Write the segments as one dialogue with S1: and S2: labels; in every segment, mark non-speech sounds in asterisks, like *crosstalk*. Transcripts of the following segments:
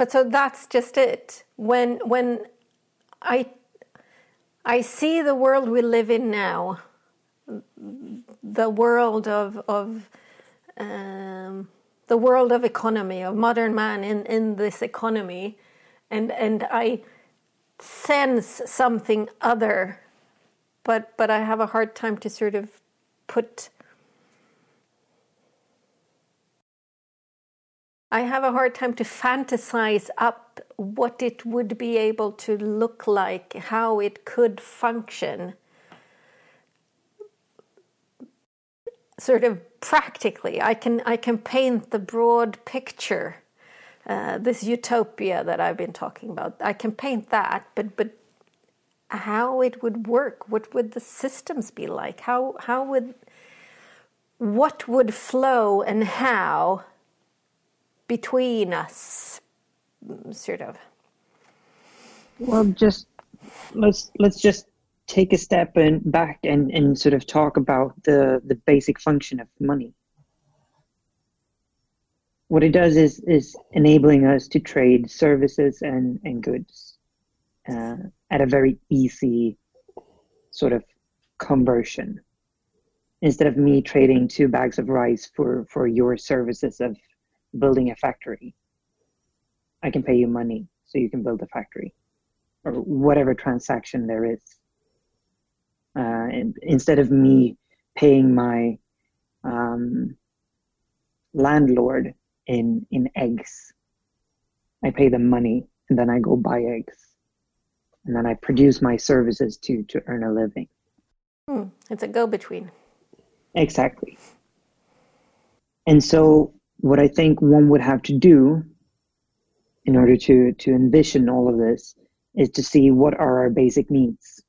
S1: but so that's just it. When when I I see the world we live in now, the world of of um, the world of economy of modern man in in this economy, and and I sense something other, but but I have a hard time to sort of put. I have a hard time to fantasize up what it would be able to look like, how it could function. Sort of practically, I can I can paint the broad picture, uh, this utopia that I've been talking about. I can paint that, but but how it would work, what would the systems be like? How how would what would flow and how between us sort of.
S2: Well just let's let's just take a step and back and, and sort of talk about the the basic function of money. What it does is is enabling us to trade services and and goods uh, at a very easy sort of conversion. Instead of me trading two bags of rice for for your services of building a factory I can pay you money so you can build a factory or whatever transaction there is. Uh, instead of me paying my um, landlord in in eggs, I pay them money and then I go buy eggs, and then I produce my services to to earn a living.
S1: Hmm. It's a go between.
S2: Exactly. And so, what I think one would have to do in order to to envision all of this is to see what are our basic needs.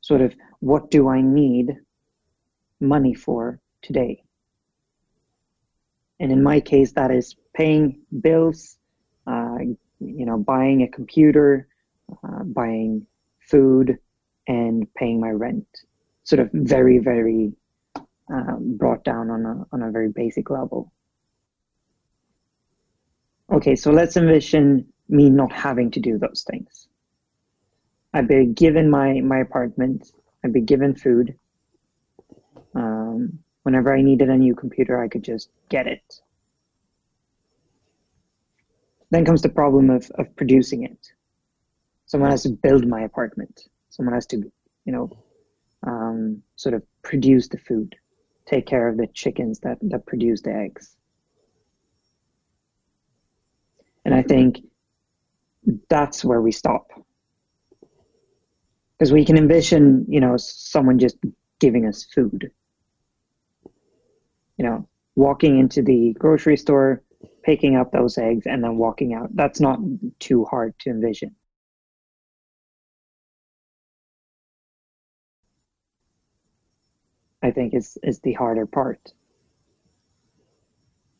S2: Sort of what do i need money for today? And in my case that is paying bills uh, you know buying a computer uh, buying food and paying my rent. Sort of very very uh, brought down on a on a very basic level Okay, so let's envision me not having to do those things. I'd be given my, my apartment, I'd be given food. Um, whenever I needed a new computer, I could just get it. Then comes the problem of, of producing it. Someone has to build my apartment. Someone has to, you know, um, sort of produce the food, take care of the chickens that, that produce the eggs. And I think that's where we stop. Because we can envision, you know, someone just giving us food. You know, walking into the grocery store, picking up those eggs, and then walking out. That's not too hard to envision. I think is is the harder part.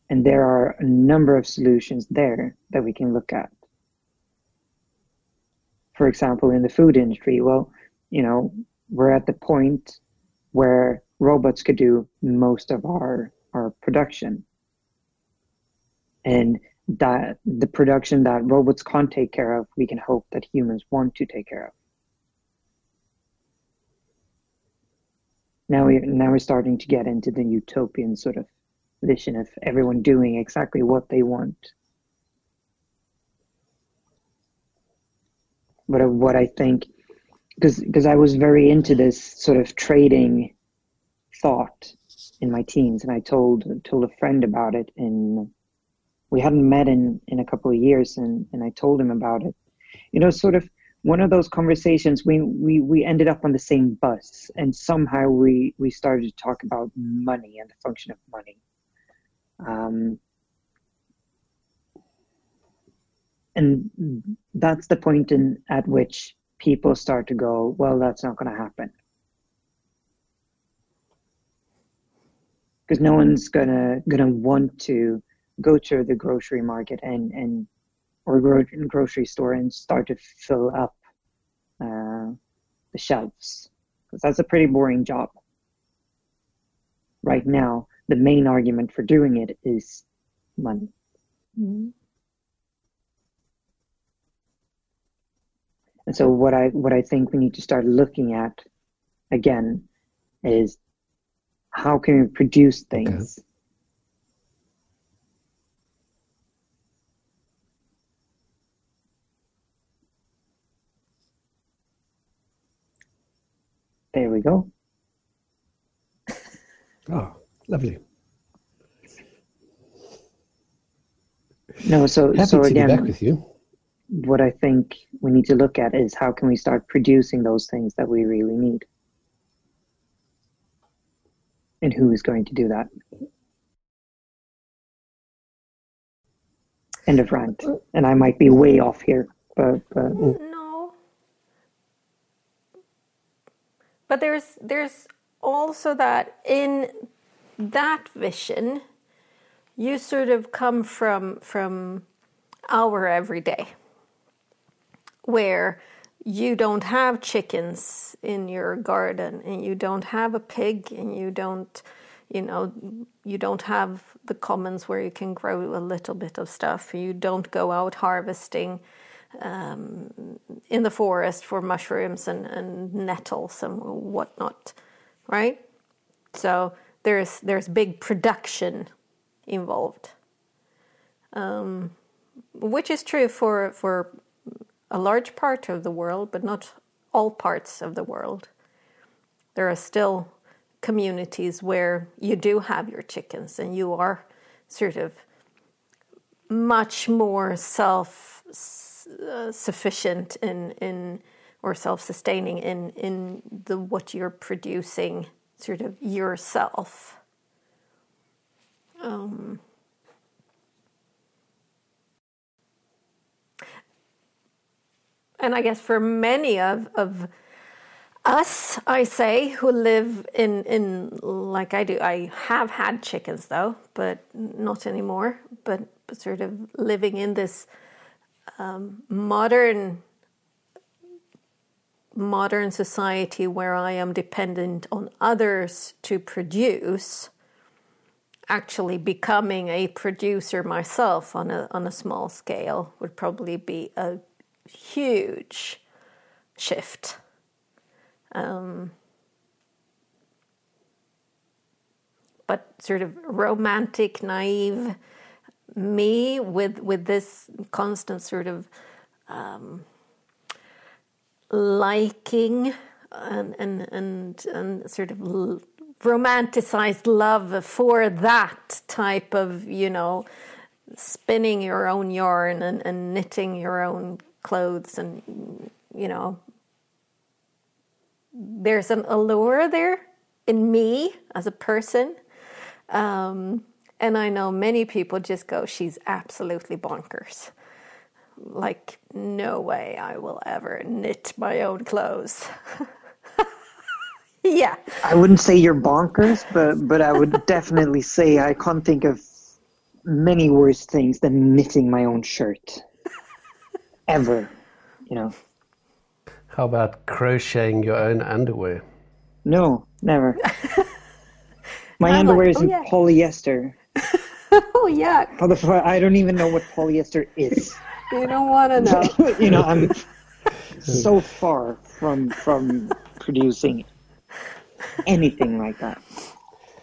S2: And there are a number of solutions there that we can look at. For example, in the food industry, well, you know, we're at the point where robots could do most of our, our production. And that the production that robots can't take care of, we can hope that humans want to take care of. Now we now we're starting to get into the utopian sort of vision of everyone doing exactly what they want. But what I think, because because I was very into this sort of trading thought in my teens, and I told told a friend about it, and we hadn't met in in a couple of years, and and I told him about it. You know, sort of one of those conversations we we we ended up on the same bus and somehow we we started to talk about money and the function of money um, and that's the point in at which people start to go, well, that's not going to happen. Because no one's gonna gonna want to go to the grocery market and and or gro- grocery store and start to fill up uh, the shelves because that's a pretty boring job right now the main argument for doing it is money. Mm-hmm. And so what I what I think we need to start looking at again is how can we produce things okay. There we go.
S3: Oh, lovely.
S2: No, so
S3: Happy
S2: so again,
S3: back with you.
S2: what I think we need to look at is how can we start producing those things that we really need, and who is going to do that. End of rant. Uh, and I might be way off here, but, but oh
S1: no. But there's there's also that in that vision you sort of come from from our everyday where you don't have chickens in your garden and you don't have a pig and you don't you know you don't have the commons where you can grow a little bit of stuff. You don't go out harvesting um, in the forest for mushrooms and, and nettles and whatnot right so there's there's big production involved, um, which is true for for a large part of the world, but not all parts of the world. There are still communities where you do have your chickens and you are sort of much more self sufficient in in or self sustaining in in the what you're producing sort of yourself. Um, and I guess for many of, of us, I say, who live in, in like I do, I have had chickens though, but not anymore, but sort of living in this um, modern modern society where I am dependent on others to produce actually becoming a producer myself on a on a small scale would probably be a huge shift. Um, but sort of romantic, naive me with with this constant sort of um, liking and and and, and sort of romanticized love for that type of, you know, spinning your own yarn and, and knitting your own clothes and, you know, there's an allure there in me as a person. Um, and I know many people just go, she's absolutely bonkers. Like, no way I will ever knit my own clothes. *laughs* yeah.
S2: I wouldn't say you're bonkers, but but I would definitely *laughs* say I can't think of many worse things than knitting my own shirt. *laughs* Ever, you know.
S3: How about crocheting your own underwear?
S2: No, never. My I'm underwear like, is oh, in yeah. polyester. *laughs*
S1: oh yeah.
S2: How? I don't even know what polyester is. *laughs*
S1: You don't want to know. *laughs*
S2: you know, I'm so far from from producing anything like that.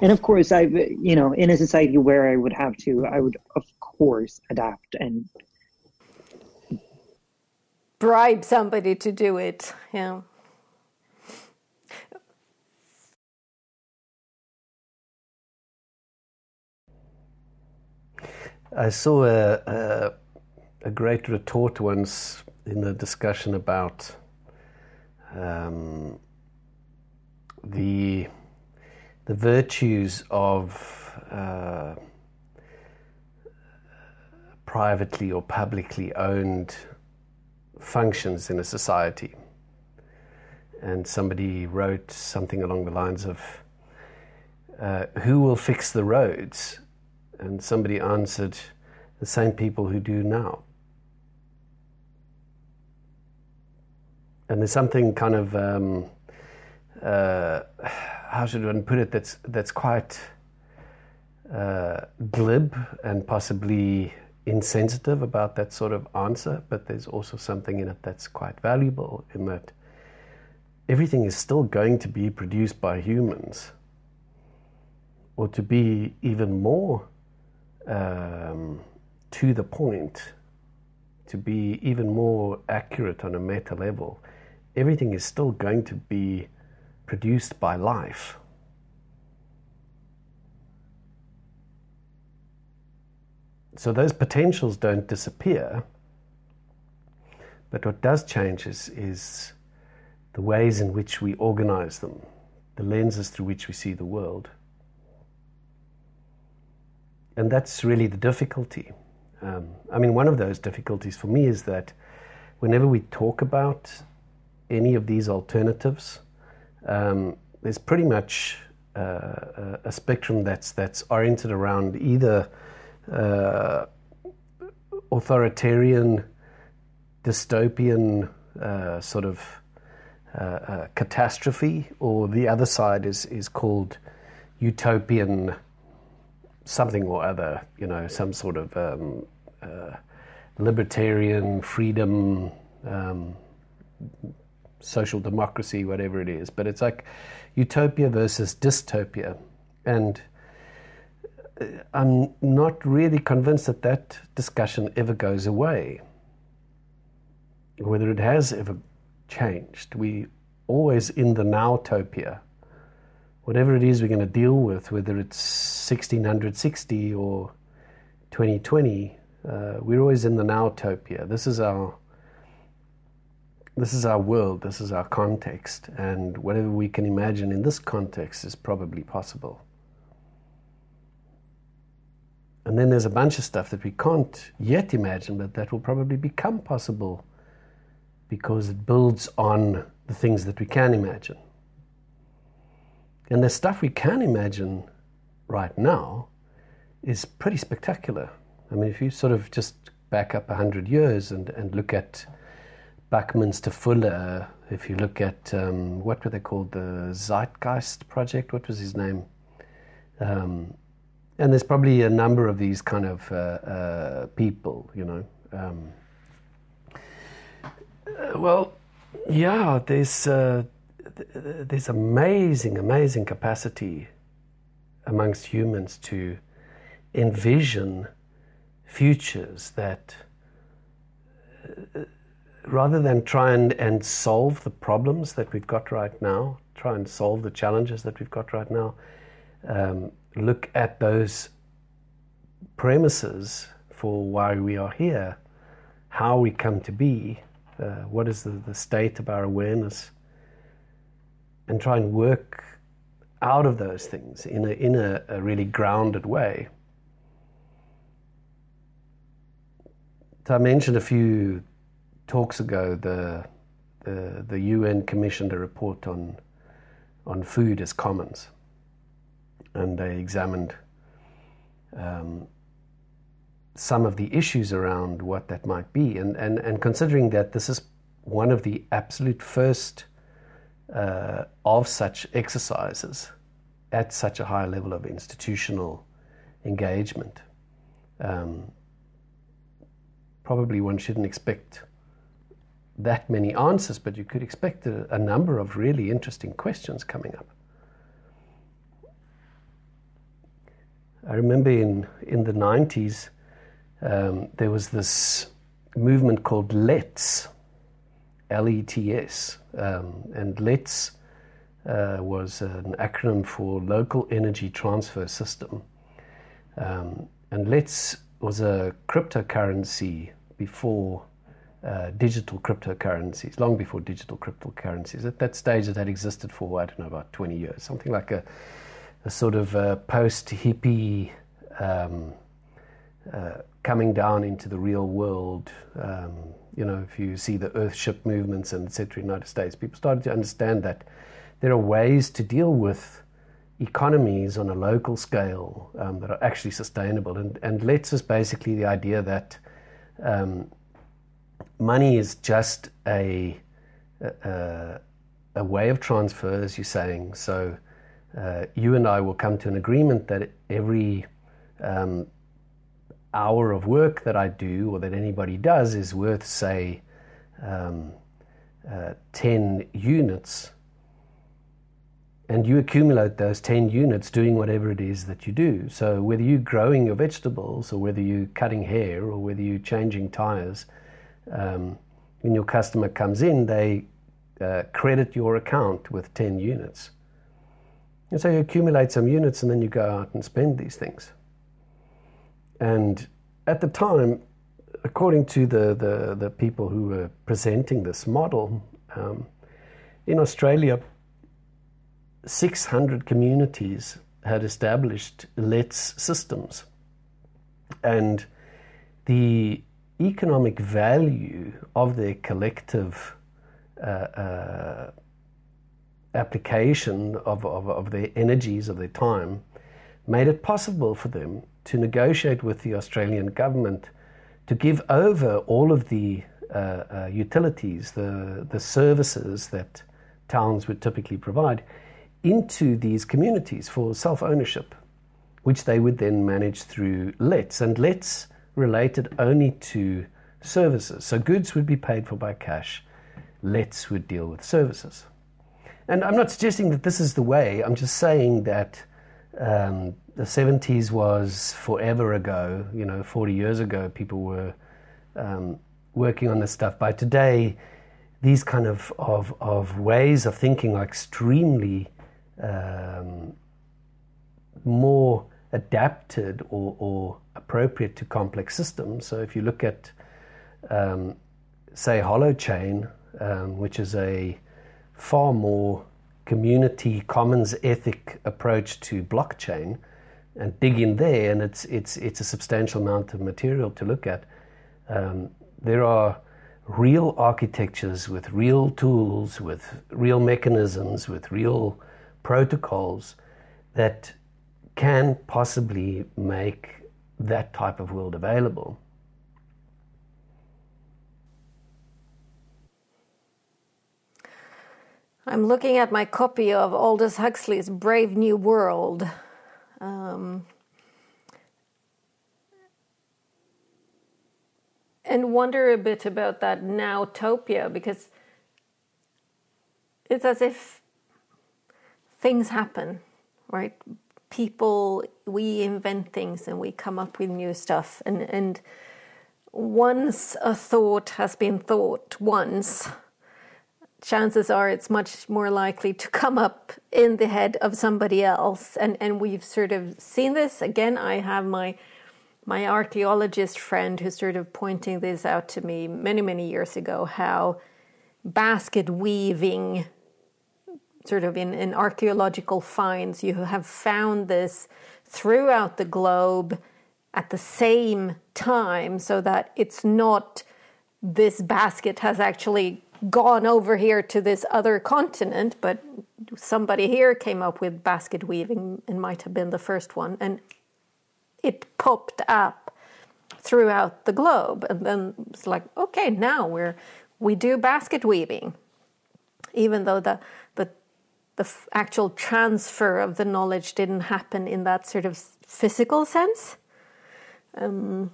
S2: And of course, I've you know, in a society where I would have to, I would of course adapt and
S1: bribe somebody to do it. Yeah.
S3: I saw a, a, a great retort once in a discussion about um, the the virtues of uh, privately or publicly owned functions in a society. And somebody wrote something along the lines of, uh, Who will fix the roads? And somebody answered, The same people who do now. And there's something kind of um, uh, how should one put it? That's that's quite uh, glib and possibly insensitive about that sort of answer, but there's also something in it that's quite valuable in that everything is still going to be produced by humans. Or to be even more um, to the point, to be even more accurate on a meta level, everything is still going to be produced by life. So those potentials don't disappear. But what does change is, is the ways in which we organize them, the lenses through which we see the world. And that's really the difficulty. Um, I mean, one of those difficulties for me is that whenever we talk about any of these alternatives, um, there's pretty much uh, a spectrum that's that's oriented around either uh, authoritarian, dystopian uh, sort of uh, uh, catastrophe, or the other side is is called utopian something or other. You know, some sort of um, uh, libertarian freedom. Um, social democracy, whatever it is, but it's like utopia versus dystopia. And I'm not really convinced that that discussion ever goes away, whether it has ever changed. We always in the nowtopia. Whatever it is we're going to deal with, whether it's 1660 or 2020, uh, we're always in the nowtopia. This is our this is our world, this is our context, and whatever we can imagine in this context is probably possible. And then there's a bunch of stuff that we can't yet imagine, but that will probably become possible because it builds on the things that we can imagine. And the stuff we can imagine right now is pretty spectacular. I mean, if you sort of just back up 100 years and, and look at Buckminster Fuller, if you look at um, what were they called, the Zeitgeist Project, what was his name? Um, and there's probably a number of these kind of uh, uh, people, you know. Um, uh, well, yeah, there's uh, there's amazing, amazing capacity amongst humans to envision futures that, uh, rather than try and, and solve the problems that we've got right now, try and solve the challenges that we've got right now. Um, look at those premises for why we are here, how we come to be, uh, what is the, the state of our awareness, and try and work out of those things in a, in a, a really grounded way. So I mentioned a few talks ago the, the, the UN commissioned a report on, on food as commons and they examined um, some of the issues around what that might be. And, and, and considering that this is one of the absolute first uh, of such exercises at such a high level of institutional engagement, um, probably one shouldn't expect that many answers, but you could expect a, a number of really interesting questions coming up. I remember in, in the 90s, um, there was this movement called LETS, L E T S. Um, and LETS uh, was an acronym for Local Energy Transfer System. Um, and LETS was a cryptocurrency before uh, digital cryptocurrencies, long before digital cryptocurrencies. At that stage, it had existed for, I don't know, about 20 years, something like a a sort of post hippie um, uh, coming down into the real world. Um, you know, if you see the Earthship movements and etc. United States, people started to understand that there are ways to deal with economies on a local scale um, that are actually sustainable. And, and LETS us basically the idea that um, money is just a, a, a way of transfer, as you're saying. So uh, you and I will come to an agreement that every um, hour of work that I do or that anybody does is worth, say, um, uh, 10 units, and you accumulate those 10 units doing whatever it is that you do. So, whether you're growing your vegetables, or whether you're cutting hair, or whether you're changing tires, um, when your customer comes in, they uh, credit your account with 10 units. And so you accumulate some units and then you go out and spend these things. And at the time, according to the, the, the people who were presenting this model, um, in Australia, 600 communities had established LETS systems. And the economic value of their collective uh, uh, application of, of, of their energies, of their time, made it possible for them to negotiate with the Australian government to give over all of the uh, uh, utilities, the, the services that towns would typically provide, into these communities for self ownership, which they would then manage through LETS. And LETS related only to services. So goods would be paid for by cash, LETS would deal with services. And I'm not suggesting that this is the way, I'm just saying that um, the 70s was forever ago, you know, 40 years ago, people were um, working on this stuff. By today, these kind of, of, of ways of thinking are extremely um, more adapted or, or, appropriate to complex systems. So if you look at, um, say, Holochain, um, which is a far more community commons ethic approach to blockchain and dig in there, and it's, it's, it's a substantial amount of material to look at. Um, there are real architectures with real tools, with real mechanisms, with real protocols that can possibly make that type of world available.
S1: I'm looking at my copy of Aldous Huxley's Brave New World. Um, and wonder a bit about that nowtopia because it's as if things happen, right? People, we invent things and we come up with new stuff. And, and once a thought has been thought once, chances are it's much more likely to come up in the head of somebody else. And, and we've sort of seen this. Again, I have my my archaeologist friend who's sort of pointing this out to me many, many years ago, how basket weaving sort of in, in archaeological finds, you have found this throughout the globe at the same time so that it's not this basket has actually gone over here to this other continent, but somebody here came up with basket weaving and might have been the first one, and it popped up throughout the globe. And then it's like, okay, now we're we do basket weaving, even though the the the actual transfer of the knowledge didn't happen in that sort of physical sense. Um,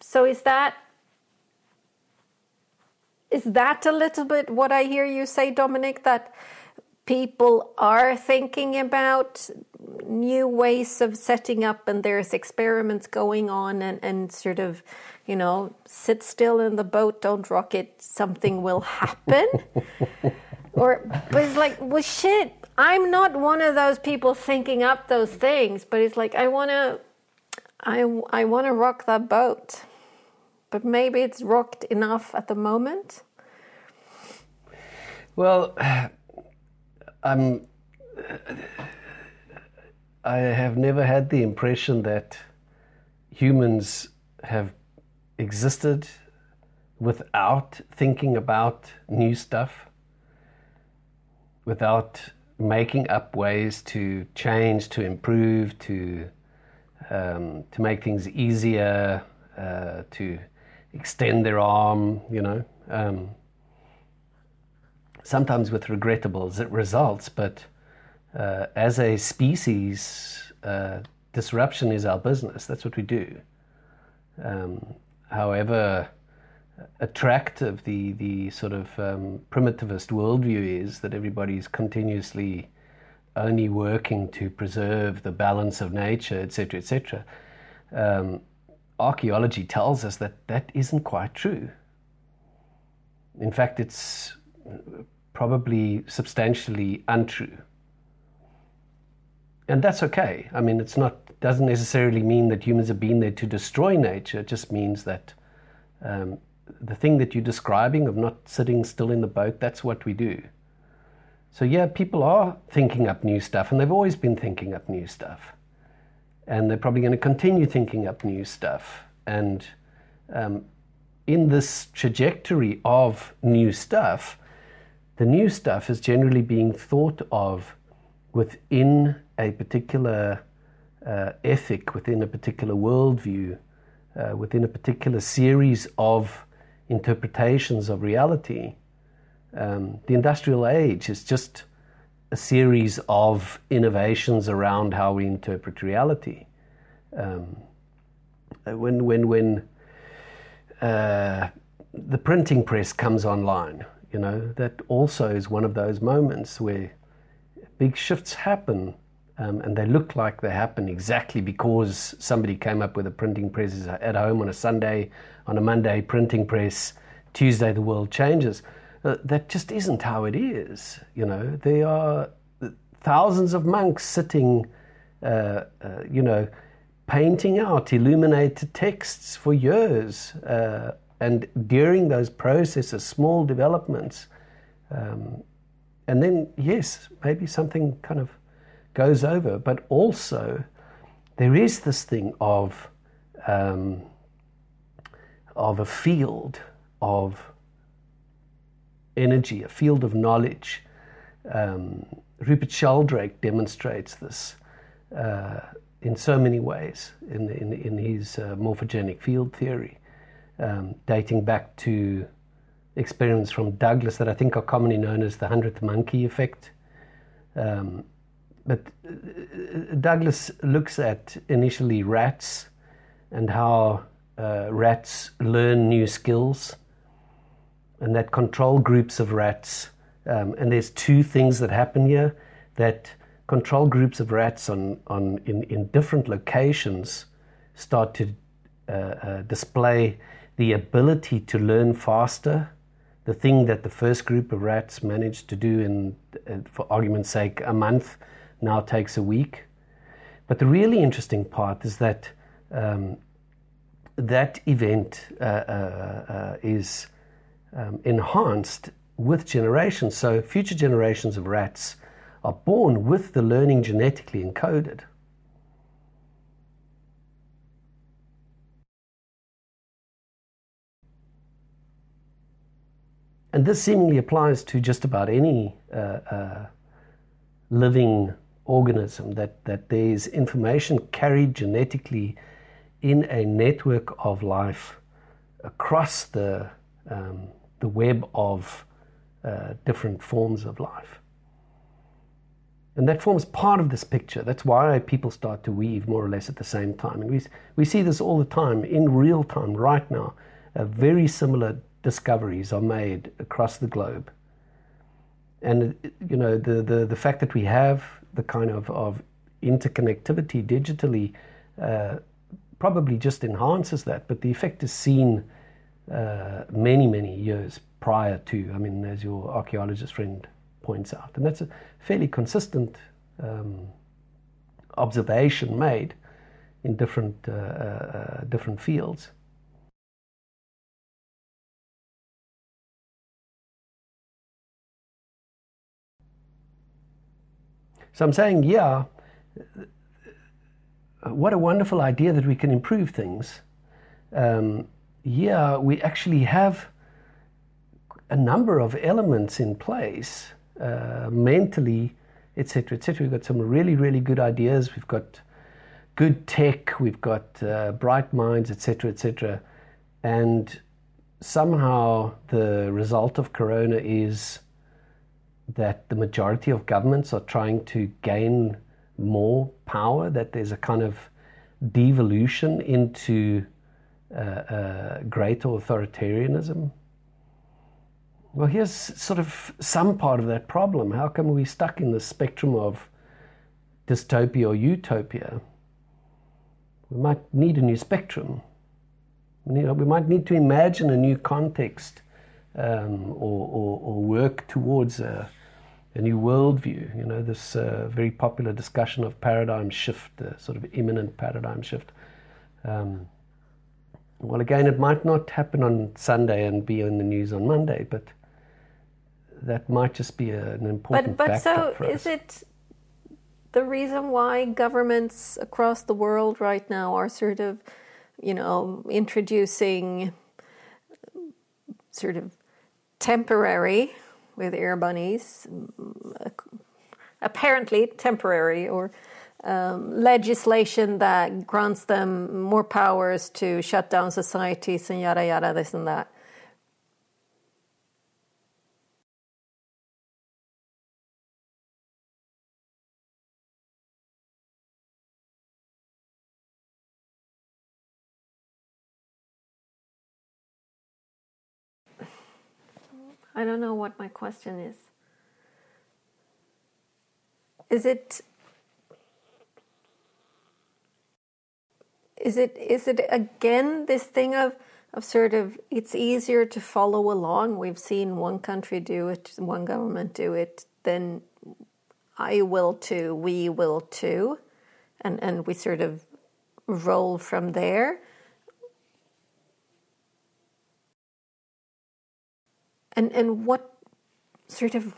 S1: so is that is that a little bit what I hear you say, Dominic? That people are thinking about new ways of setting up, and there's experiments going on, and, and sort of, you know, sit still in the boat, don't rock it, something will happen. *laughs* or, but it's like, well, shit, I'm not one of those people thinking up those things, but it's like, I want to. I, I want to rock that boat but maybe it's rocked enough at the moment?
S3: Well, I'm. I have never had the impression that humans have existed without thinking about new stuff, without making up ways to change, to improve, to um, to make things easier, uh, to extend their arm, you know, um, sometimes with regrettable results, but uh, as a species, uh, disruption is our business. That's what we do. um, however attractive the, the sort of um, primitivist worldview is that everybody's continuously only working to preserve the balance of nature, etc., etc. Um, archaeology tells us that that isn't quite true. In fact, it's probably substantially untrue. And that's okay. I mean, it's not doesn't necessarily mean that humans have been there to destroy nature. It just means that um, the thing that you're describing of not sitting still in the boat, that's what we do. So, yeah, people are thinking up new stuff, and they've always been thinking up new stuff. And they're probably going to continue thinking up new stuff. And um, in this trajectory of new stuff, the new stuff is generally being thought of within a particular uh, ethic, within a particular worldview, uh, within a particular series of interpretations of reality. Um, the industrial age is just a series of innovations around how we interpret reality. Um, when when when uh, the printing press comes online, you know that also is one of those moments where big shifts happen, um, and they look like they happen exactly because somebody came up with a printing press at home on a Sunday, on a Monday printing press, Tuesday the world changes. Uh, that just isn't how it is. You know, there are thousands of monks sitting, uh, uh, you know, painting out illuminated texts for years. Uh, and during those processes, small developments, um, and then, yes, maybe something kind of goes over, but also there is this thing of, um, of a field of energy, a field of knowledge. Um, Rupert Sheldrake demonstrates this uh, in so many ways in, in, in his uh, morphogenic field theory, um, dating back to experiments from Douglas that I think are commonly known as the hundredth monkey effect. Um, but uh, Douglas looks at initially rats and how uh, rats learn new skills, and that control groups of rats. Um, and there's two things that happen here that control groups of rats on, on in, in different locations start to uh, uh, display the ability to learn faster. The thing that the first group of rats managed to do in, uh, for argument's sake, a month now takes a week. But the really interesting part is that um, that event uh, uh, uh, is um, enhanced with generations. So future generations of rats are born with the learning genetically encoded. And this seemingly applies to just about any uh, uh, living organism, that, that there's information carried genetically in a network of life across the, um, the web of uh, different forms of life. And that forms part of this picture. That's why people start to weave more or less at the same time. And we, we see this all the time in real time right now. Uh, very similar discoveries are made across the globe. And you know the, the, the fact that we have the kind of, of interconnectivity digitally uh, probably just enhances that, but the effect is seen uh, many, many years prior to, I mean, as your archaeologist friend points out. And that's a fairly consistent um, observation made in different, uh, uh, different fields. So I'm saying, yeah, what a wonderful idea that we can improve things. Um, yeah, we actually have a number of elements in place uh, mentally, etc., etc. We've got some really, really good ideas. We've got good tech. We've got uh, bright minds, etc., etc. And somehow the result of Corona is that the majority of governments are trying to gain more power, that there's a kind of devolution into uh, uh, great authoritarianism. Well, here's sort of some part of that problem. How come we're stuck in the spectrum of dystopia or utopia? We might need a new spectrum. We, need, we might need to imagine a new context um, or, or, or, work towards a, a, new worldview. You know, this uh, very popular discussion of paradigm shift, the sort of imminent paradigm shift. Um, well, again, it might not happen on Sunday and be in the news on Monday, but that might just be a, an important.
S1: But but so is it the reason why governments across the world right now are sort of, you know, introducing sort of temporary with air bunnies, apparently temporary or um, legislation that grants them more powers to shut down societies and yada yada, this and that. I don't know what my question is. Is it is it is it again this thing of of sort of it's easier to follow along. We've seen one country do it, one government do it, then I will too, we will too, and and we sort of roll from there. And and what sort of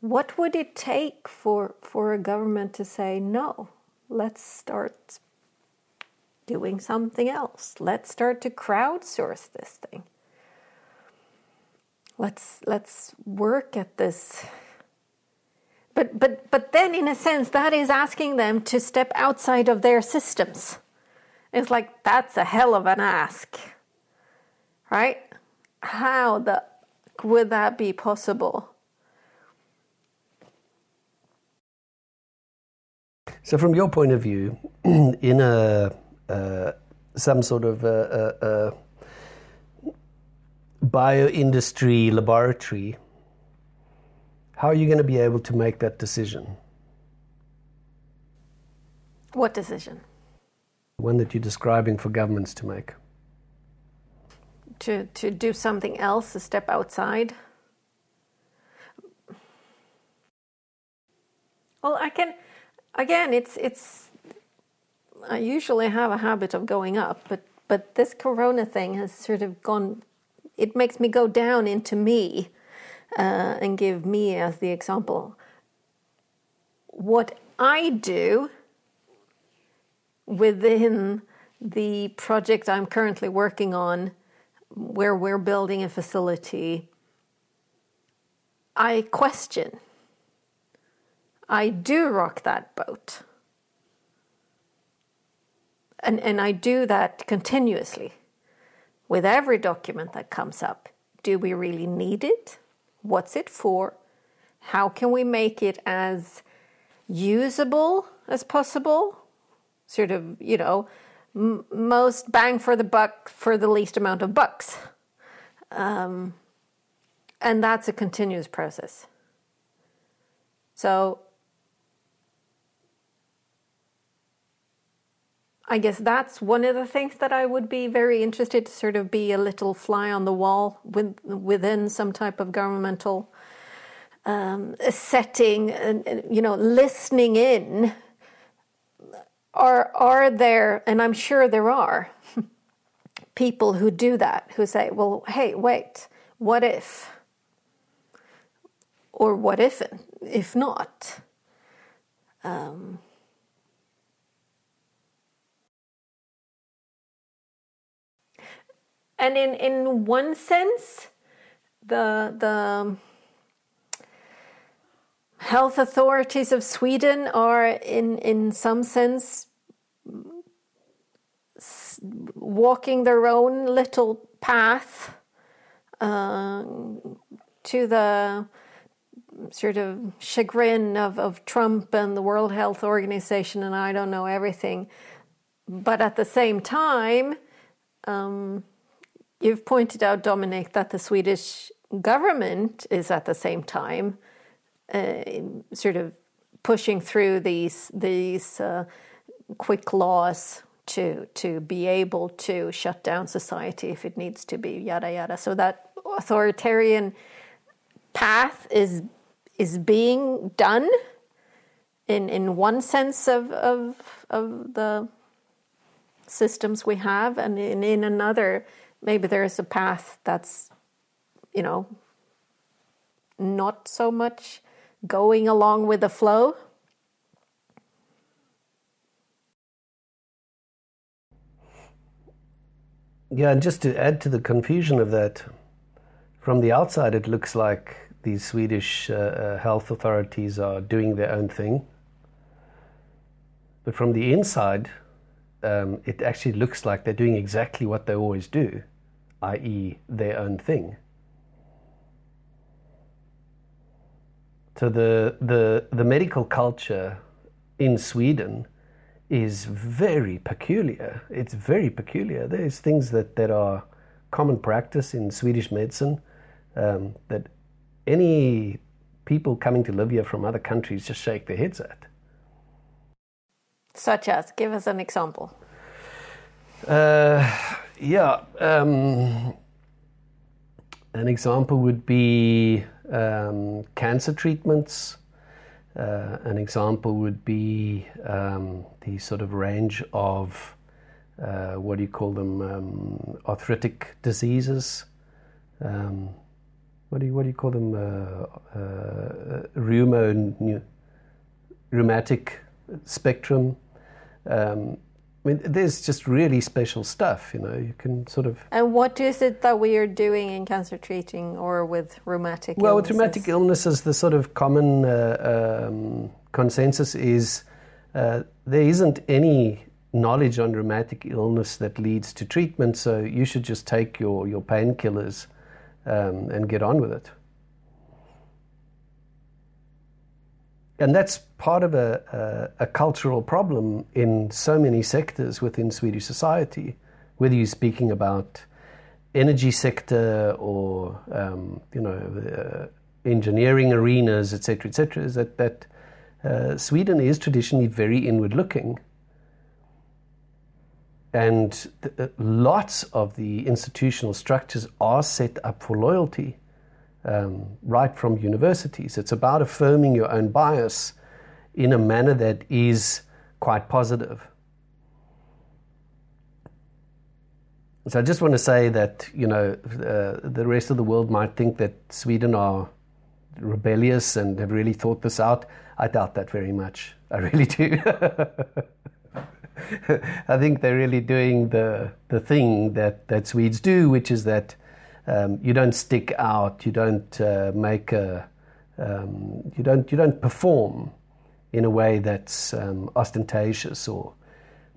S1: what would it take for for a government to say no? Let's start doing something else. Let's start to crowdsource this thing. Let's let's work at this. But but but then in a sense that is asking them to step outside of their systems. It's like that's a hell of an ask. Right? How the would that be possible?
S3: So, from your point of view, *clears throat* in a Uh, some sort of a, a, a bioindustry laboratory, how are you going to be able to make that decision?
S1: What decision?
S3: One that you're describing for governments to make
S1: to, to do something else, to step outside? Well, I can, again, it's, it's, I usually have a habit of going up, but, but this corona thing has sort of gone, it makes me go down into me uh, and give me as the example. What I do within the project I'm currently working on where we're building a facility, I question. I do rock that boat. And, and I do that continuously with every document that comes up. Do we really need it? What's it for? How can we make it as usable as possible? Sort of, you know, m- most bang for the buck for the least amount of bucks. Um, and that's a continuous process. So I guess that's one of the things that I would be very interested to sort of be a little fly on the wall with, within some type of governmental um, setting, and, you know, listening in. Are are there and i'm sure there are *laughs* people who do that who say well hey wait what if? Or what if if not? Um, and in in one sense the the health authorities of Sweden are, in, in some sense, walking their own little path uh, to the sort of chagrin of, of Trump and the World Health Organization, and I don't know everything. But at the same time, um, you've pointed out, Dominic, that the Swedish government is at the same time uh, sort of pushing through these these uh, quick laws to to be able to shut down society if it needs to be yada yada. So that authoritarian path is is being done in in one sense of of of the systems we have, and in, in another, maybe there's a path that's you know not so much going along with the flow.
S3: Yeah, and just to add to the confusion of that, from the outside, it looks like these Swedish uh, uh, health authorities are doing their own thing. But from the inside, um, it actually looks like they're doing exactly what they always do, i.e., their own thing. So the, the, the medical culture in Sweden is very peculiar. It's very peculiar. There's things that, that are common practice in Swedish medicine um, that any people coming to live here from other countries just shake their heads at.
S1: Such as, give us an example.
S3: Uh, yeah, um, an example would be um, cancer treatments. Uh, an example would be um, the sort of range of uh, what do you call them? Um, arthritic diseases. Um, what do you what do you call them? Uh, uh, rheumatic spectrum. I mean, there's just really special stuff, you know. You can sort of.
S1: And what is it that we are doing in cancer treating or with rheumatic?
S3: Well,
S1: illnesses?
S3: with rheumatic illnesses, the sort of common uh, um, consensus is uh, there isn't any knowledge on rheumatic illness that leads to treatment, so you should just take your your painkillers um, and get on with it. And that's part of a, a, a, cultural problem in so many sectors within Swedish society, whether you're speaking about energy sector or um, you know uh, engineering arenas, etc., etc., is that that uh, Sweden is traditionally very inward looking, and uh, lots of the institutional structures are set up for loyalty um, right from universities. It's about affirming your own bias in a manner that is quite positive. So I just want to say that you know uh, the rest of the world might think that Sweden are rebellious and have really thought this out. I doubt that very much. I really do. *laughs* I think they're really doing the the thing that, that Swedes do, which is that um, you don't stick out, you don't uh, make a, um, you don't you don't perform in a way that's um, ostentatious or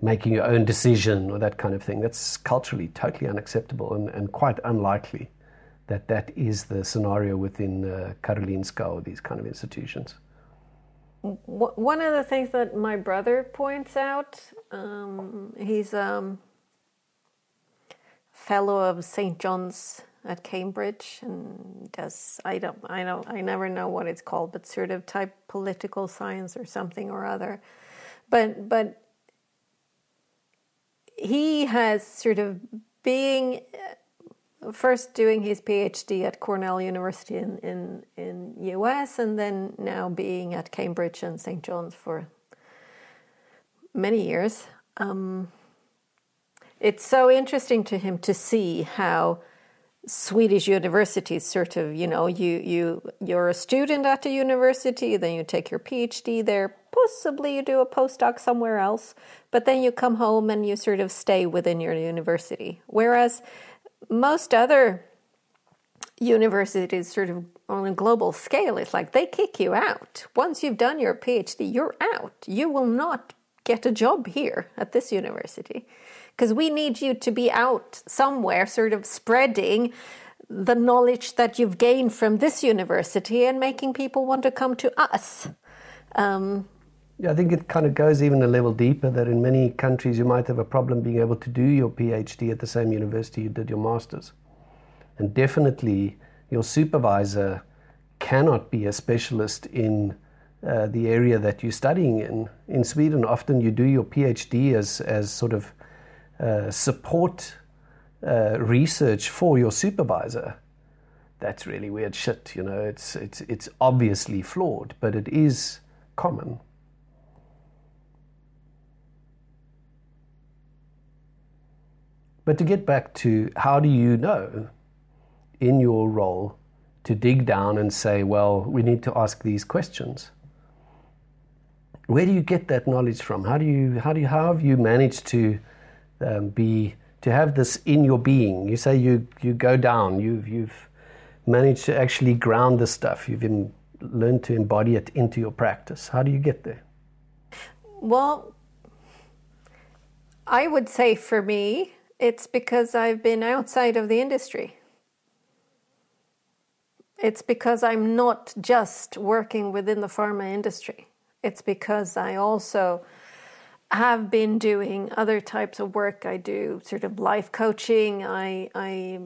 S3: making your own decision or that kind of thing. That's culturally totally unacceptable and, and quite unlikely that that is the scenario within uh, Karolinska or these kind of institutions.
S1: One of the things that my brother points out, um, he's a um, fellow of St. John's at Cambridge and does I don't I don't I never know what it's called, but sort of type political science or something or other. But but he has sort of being first doing his PhD at Cornell University in, in, in US and then now being at Cambridge and St. John's for many years. Um, it's so interesting to him to see how Swedish universities sort of, you know, you you you're a student at a university, then you take your PhD there, possibly you do a postdoc somewhere else, but then you come home and you sort of stay within your university. Whereas most other universities sort of on a global scale, it's like they kick you out. Once you've done your PhD, you're out. You will not get a job here at this university because we need you to be out somewhere, sort of spreading the knowledge that you've gained from this university and making people want to come to us. Um,
S3: Yeah, I think it kind of goes even a level deeper that in many countries you might have a problem being able to do your PhD at the same university you did your master's. And definitely your supervisor cannot be a specialist in uh, the area that you're studying in. In Sweden, often you do your PhD as, as sort of uh, support uh, research for your supervisor. That's really weird shit, you know. It's, it's, it's obviously flawed, but it is common. But to get back to how do you know in your role to dig down and say, well, we need to ask these questions? Where do you get that knowledge from? How do you how do you how have you managed to um, be to have this in your being? You say you you go down. You've you've managed to actually ground the stuff. You've in, learned to embody it into your practice. How do you get there?
S1: Well, I would say for me, it's because I've been outside of the industry. It's because I'm not just working within the pharma industry. It's because I also have been doing other types of work. I do sort of life coaching. I I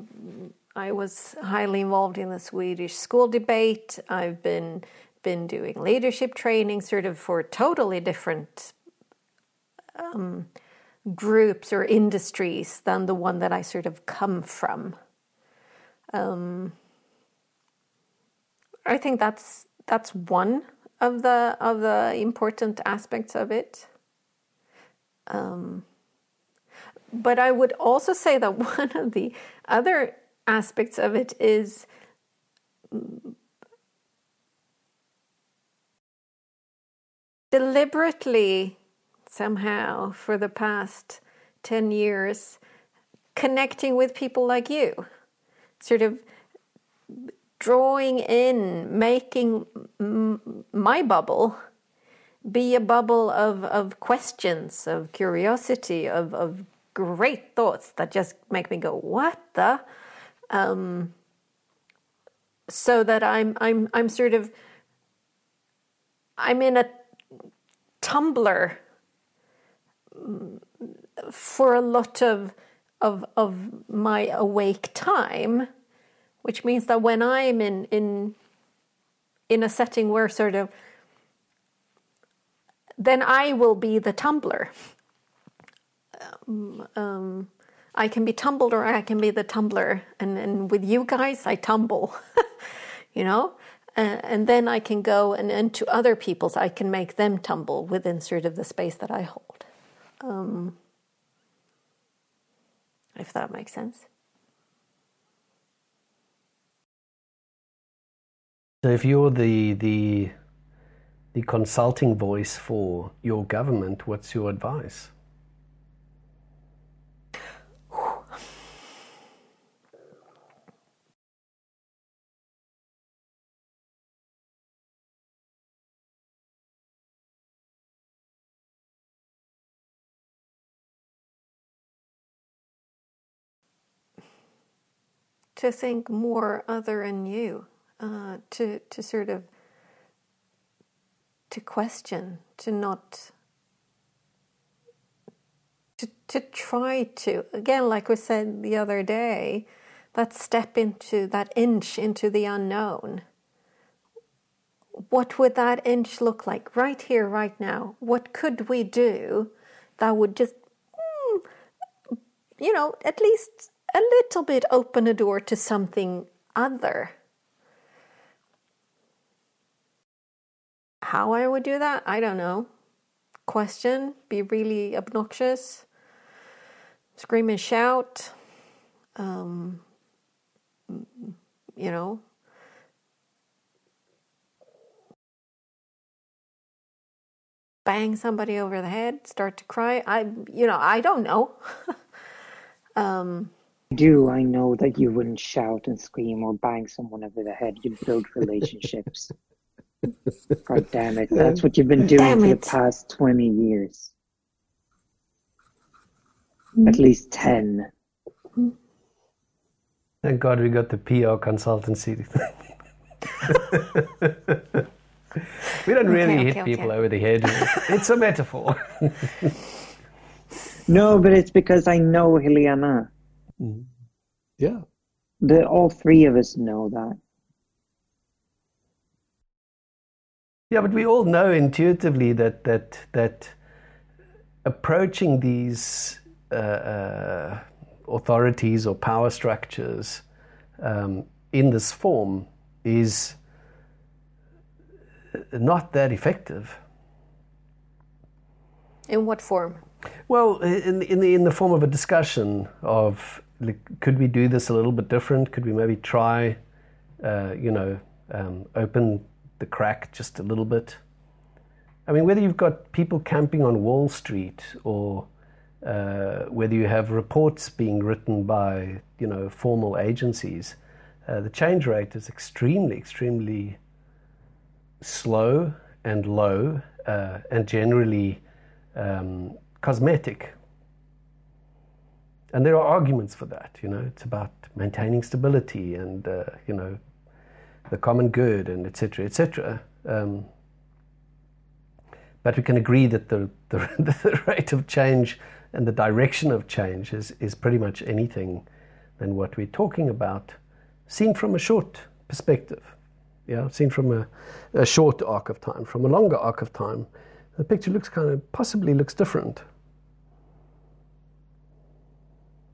S1: I was highly involved in the Swedish school debate. I've been been doing leadership training, sort of for totally different um, groups or industries than the one that I sort of come from. Um, I think that's that's one of the of the important aspects of it. Um, but I would also say that *laughs* one of the other aspects of it is deliberately somehow for the past 10 years connecting with people like you, sort of drawing in, making my bubble be a bubble of, of questions, of curiosity, of, of great thoughts that just make me go, what the? Um, so that I'm I'm I'm sort of I'm in a tumbler for a lot of of of my awake time, which means that when I'm in in in a setting where sort of then I will be the tumbler. Um, um, I can be tumbled or I can be the tumbler, and and with you guys I tumble, *laughs* you know. Uh, and then I can go and, and to other people's, I can make them tumble within sort of the space that I hold. Um, if that makes sense.
S3: So if you're the the the consulting voice for your government, what's your advice?
S1: to think more other than you, uh, to to sort of to question, to not to to try to again, like we said the other day, that step into that inch into the unknown. What would that inch look like right here, right now? What could we do that would just, mm, you know, at least a little bit open a door to something other. How I would do that, I don't know. Question, be really obnoxious, scream and shout, um, you know. Bang somebody over the head, start to cry. I, you know, I don't know. *laughs* um,
S2: do, I know that you wouldn't shout and scream or bang someone over the head. You build relationships. *laughs* God damn it. That's what you've been doing damn for it. the past 20 years. Mm-hmm. At least 10.
S3: Thank God we got the PR consultancy. *laughs* we don't really
S1: Okay,
S3: hit
S1: okay,
S3: people
S1: okay.
S3: over the head. It's a metaphor.
S2: No, but it's because I know Hiliana. Mm-hmm.
S3: yeah.
S2: The all three of us know that.
S3: Yeah, but we all know intuitively that that that approaching these uh, uh, authorities or power structures um, in this form is not that effective.
S1: In what form?
S3: Well, in in the in the form of a discussion of like, could we do this a little bit different? Could we maybe try, uh, you know, um, open the crack just a little bit? I mean, whether you've got people camping on Wall Street or uh, whether you have reports being written by you know formal agencies, uh, the change rate is extremely, extremely slow and low, uh, and generally um, cosmetic. And there are arguments for that. You know, it's about maintaining stability and uh, you know the common good and etc. etc. Um, but we can agree that the, the *laughs* the rate of change and the direction of change is is pretty much anything than what we're talking about, seen from a short perspective. Yeah, seen from a, a short arc of time. From a longer arc of time, the picture looks kind of possibly looks different.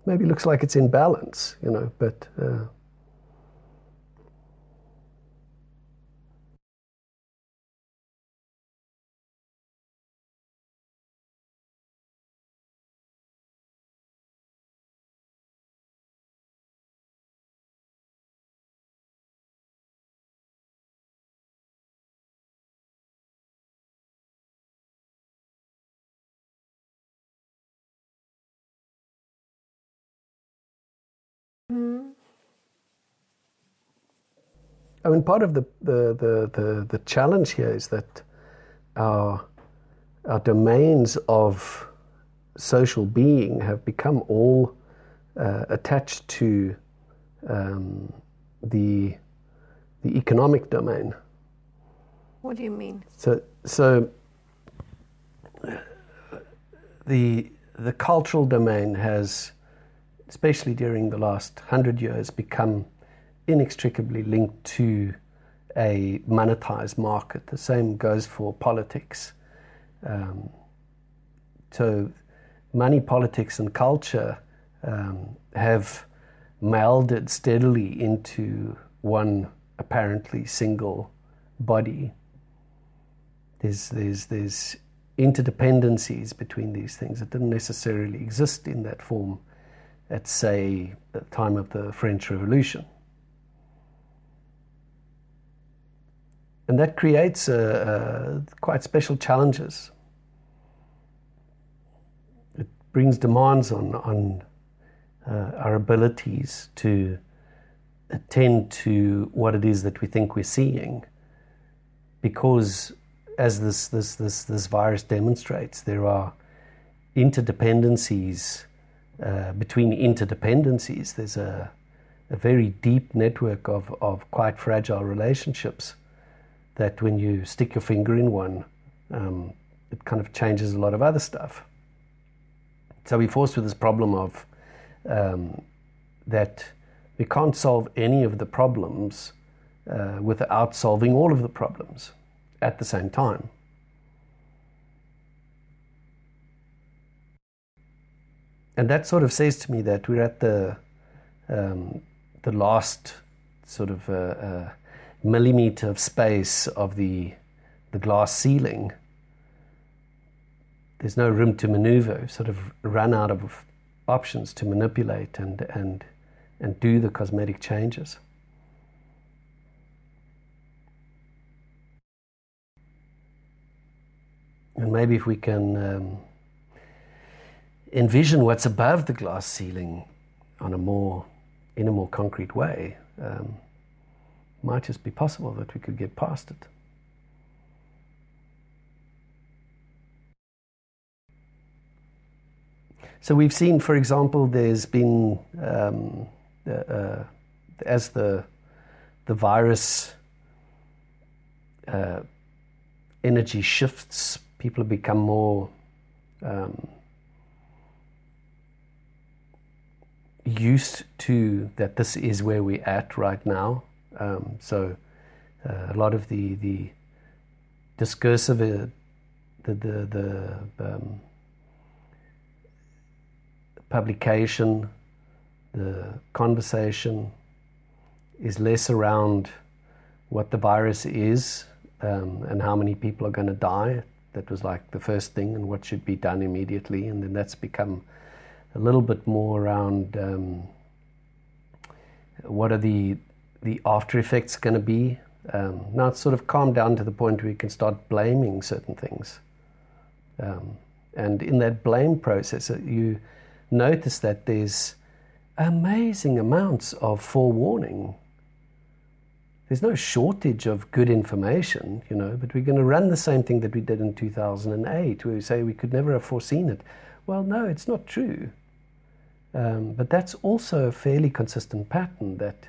S3: Maybe looks like it's in balance, you know, but. Uh, I mean, part of the, the, the, the, the challenge here is that our, our domains of social being have become all uh, attached to um, the, the economic domain.
S1: What do you mean?
S3: So, so the, the cultural domain has, especially during the last hundred years, become inextricably linked to a monetized market. The same goes for politics. Um, so, money, politics, and culture um, have melded steadily into one apparently single body. There's, there's, there's interdependencies between these things that didn't necessarily exist in that form at, say, the time of the French Revolution. And that creates uh, uh, quite special challenges. It brings demands on, on uh, our abilities to attend to what it is that we think we're seeing. Because, as this, this, this, this virus demonstrates, there are interdependencies uh, between interdependencies. There's a, a very deep network of, of quite fragile relationships that when you stick your finger in one, um, it kind of changes a lot of other stuff. So we're forced with this problem of um, that we can't solve any of the problems uh, without solving all of the problems at the same time. And that sort of says to me that we're at the um, the last sort of uh, uh, millimeter of space of the the glass ceiling. There's no room to maneuver. Sort of run out of options to manipulate and and and do the cosmetic changes. And maybe if we can um, envision what's above the glass ceiling on a more in a more concrete way, um, might just be possible that we could get past it. So we've seen, for example, there's been um, uh, uh, as the the virus uh, energy shifts. People have become more um, used to that this is where we're at right now. Um, so uh, a lot of the the discursive, uh, the the the um, publication, the conversation is less around what the virus is um, and how many people are going to die. That was like the first thing, and what should be done immediately. And then that's become a little bit more around um, what are the the after effects going to be. Um, now it's sort of calmed down to the point where you can start blaming certain things. Um, and in that blame process, uh, you notice that there's amazing amounts of forewarning there's no shortage of good information, you know, but we're going to run the same thing that we did in 2008, where we say we could never have foreseen it. Well, no, it's not true. Um, but that's also a fairly consistent pattern that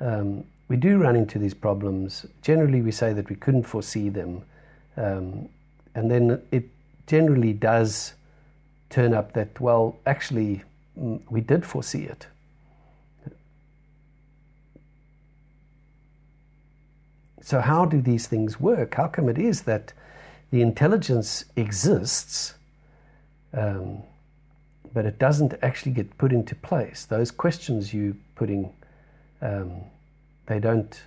S3: um, we do run into these problems. Generally, we say that we couldn't foresee them. Um, and then it generally does turn up that, well, actually, mm, we did foresee it. So, how do these things work? How come it is that the intelligence exists, um, but it doesn't actually get put into place? Those questions you putting, um, they don't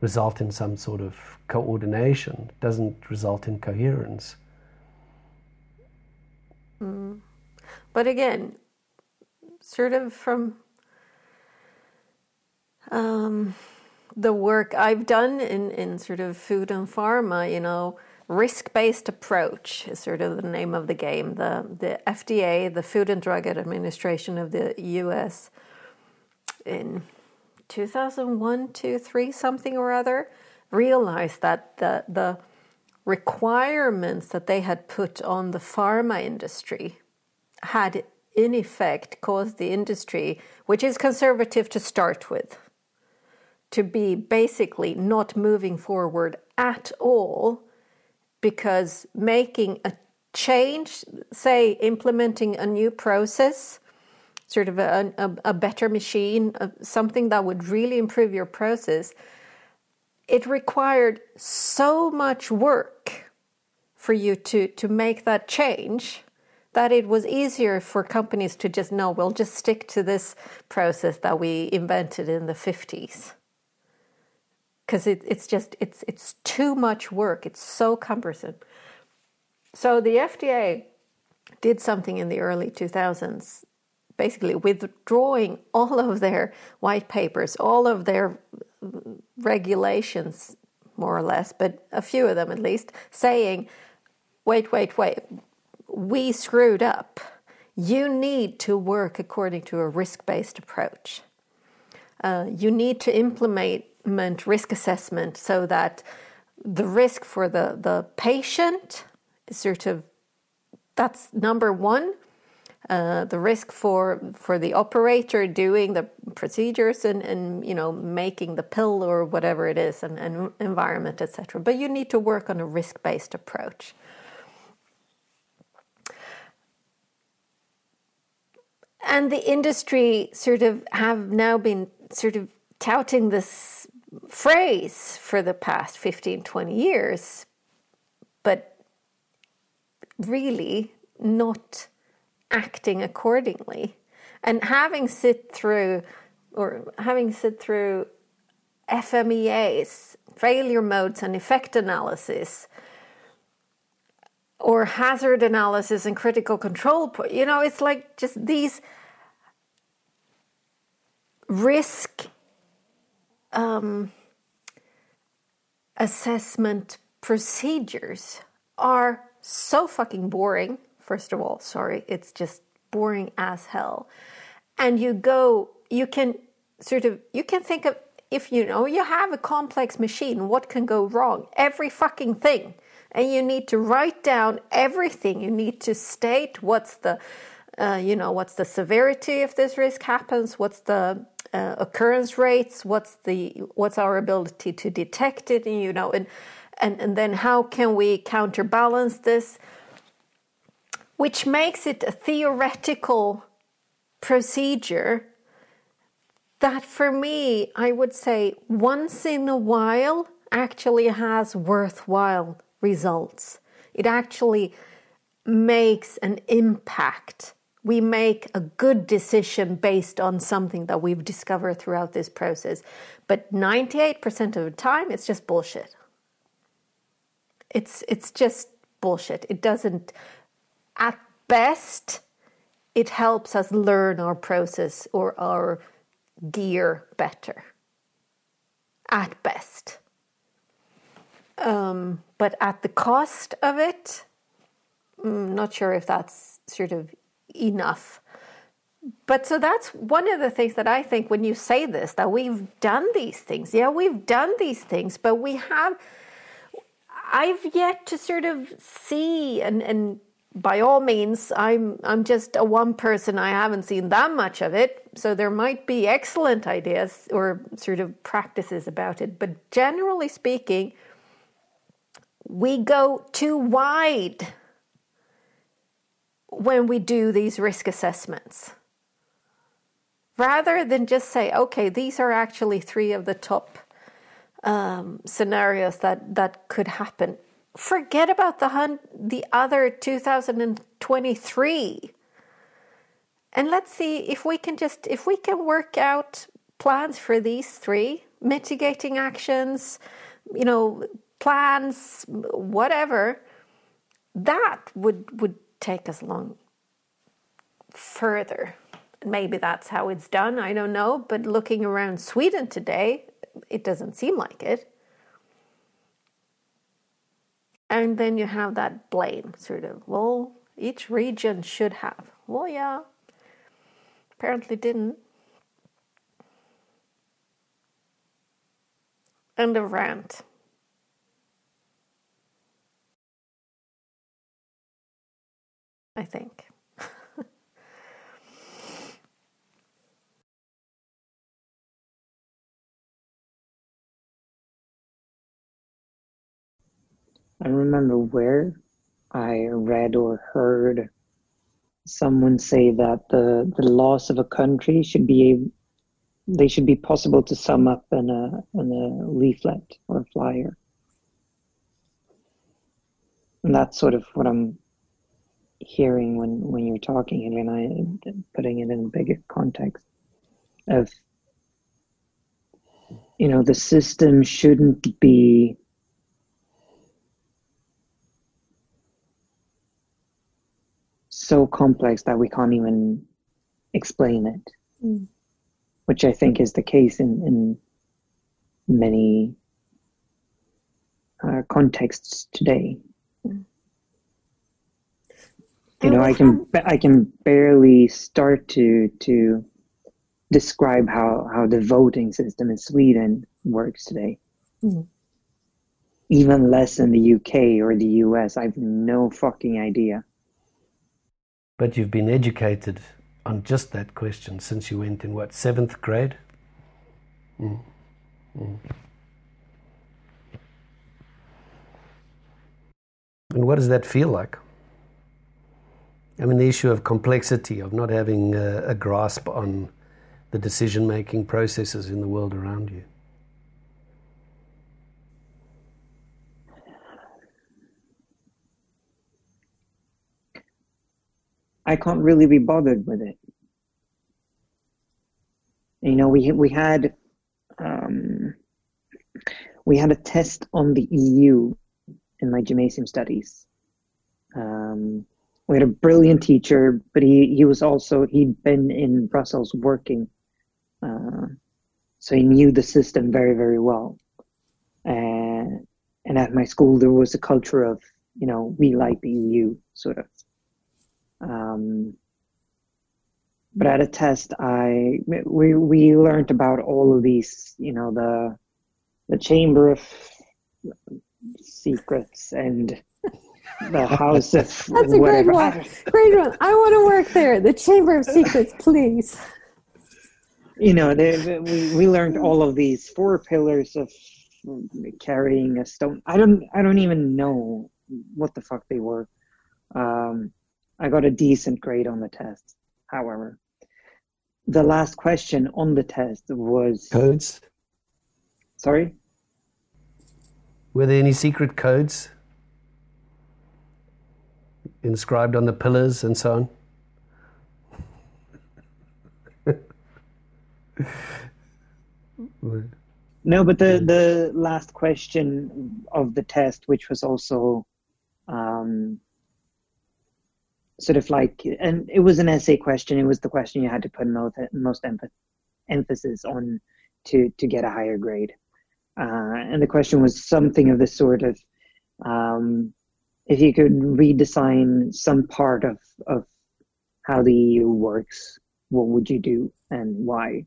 S3: result in some sort of coordination. Doesn't result in coherence.
S1: Mm. But again, sort of from um, the work I've done in, in sort of food and pharma, you know, risk based approach is sort of the name of the game. The, the FDA, the Food and Drug Administration of the US, in 2001, 2, 3, something or other, realized that the, the requirements that they had put on the pharma industry had in effect caused the industry, which is conservative to start with, to be basically not moving forward at all because making a change, say implementing a new process, sort of a, a, a better machine, uh, something that would really improve your process, it required so much work for you to, to make that change that it was easier for companies to just know we'll just stick to this process that we invented in the 50s because it, it's just it's it's too much work. It's so cumbersome. So the FDA did something in the early 2000s, basically withdrawing all of their white papers, all of their regulations, more or less, but a few of them at least, saying, wait, wait, wait, we screwed up. You need to work according to a risk based approach. Uh, you need to implement risk assessment so that the risk for the, the patient is sort of that's number one. Uh, the risk for for the operator doing the procedures and, and you know making the pill or whatever it is and, and environment etc but you need to work on a risk-based approach and the industry sort of have now been sort of touting this phrase for the past 15, 20 years, but really not acting accordingly. And having sit through or having sit through FMEAs, failure modes and effect analysis, or hazard analysis and critical control, you know, it's like just these risk um, assessment procedures are so fucking boring. First of all, sorry, it's just boring as hell. And you go, you can sort of, you can think of, if you know, you have a complex machine, what can go wrong? Every fucking thing. And you need to write down everything. You need to state what's the, uh, you know, what's the severity if this risk happens, what's the uh, occurrence rates, what's the what's our ability to detect it, and you know, and and, and then how can we counterbalance this? Which makes it a theoretical procedure that for me, I would say once in a while actually has worthwhile results. It actually makes an impact. We make a good decision based on something that we've discovered throughout this process. But 98% of the time, it's just bullshit. It's, it's just bullshit. It doesn't, at best, it helps us learn our process or our gear better. At best. Um, but at the cost of it, I'm mm, not sure if that's sort of enough. But so that's one of the things that I think when you say this, that we've done these things. Yeah, we've done these things, but we have, I've yet to sort of see and, and by all means, I'm I'm just a one person. I haven't seen that much of it, so there might be excellent ideas or sort of practices about it. But generally speaking, we go too wide when we do these risk assessments. Rather than just say, okay, these are actually three of the top um, scenarios that, that could happen forget about the hun- the other 2023 and let's see if we can just if we can work out plans for these three mitigating actions you know plans whatever that would would take us along further maybe that's how it's done i don't know but looking around sweden today it doesn't seem like it and then you have that blame, sort of, well, each region should have. Well, yeah, apparently didn't. And a rant. I think. *laughs*
S2: I remember where I read or heard someone say that the, the loss of a country should be they should be possible to sum up in a in a leaflet or a flyer. And that's sort of what I'm hearing when, when you're talking, and when I putting it in a bigger context of you know the system shouldn't be so complex that we can't even explain it, mm. which I think is the case in, in many uh, contexts today. Mm. You know, I can I can barely start to to describe how how the voting system in Sweden works today. Mm. Even less in the UK or the US. I have no fucking idea.
S3: But you've been educated on just that question since you went in what, seventh grade? Mm. Mm. And what does that feel like? I mean, the issue of complexity, of not having a, a grasp on the decision making processes in the world around you.
S2: I can't really be bothered with it. You know, we we had um, we had a test on the EU in my gymnasium studies. Um, we had a brilliant teacher, but he he was also he'd been in Brussels working, uh, so he knew the system very very well. Uh, and at my school, there was a culture of you know we like the EU sort of um, but at a test, I we we learned about all of these, you know, the the chamber of secrets and the house of
S1: That's a great one. Great one. I want to work there. The chamber of secrets, please.
S2: You know, they, we we learned all of these four pillars of carrying a stone. I don't I don't even know what the fuck they were. Um, I got a decent grade on the test. However, the last question on the test was
S3: codes.
S2: Sorry.
S3: Were there any secret codes inscribed on the pillars and so on? *laughs*
S2: no, but the the last question of the test, which was also um, sort of like, and it was an essay question. It was the question you had to put most most emphasis on to to get a higher grade. Uh, and the question was something of the sort of um, if you could redesign some part of of how the EU works, what would you do and why?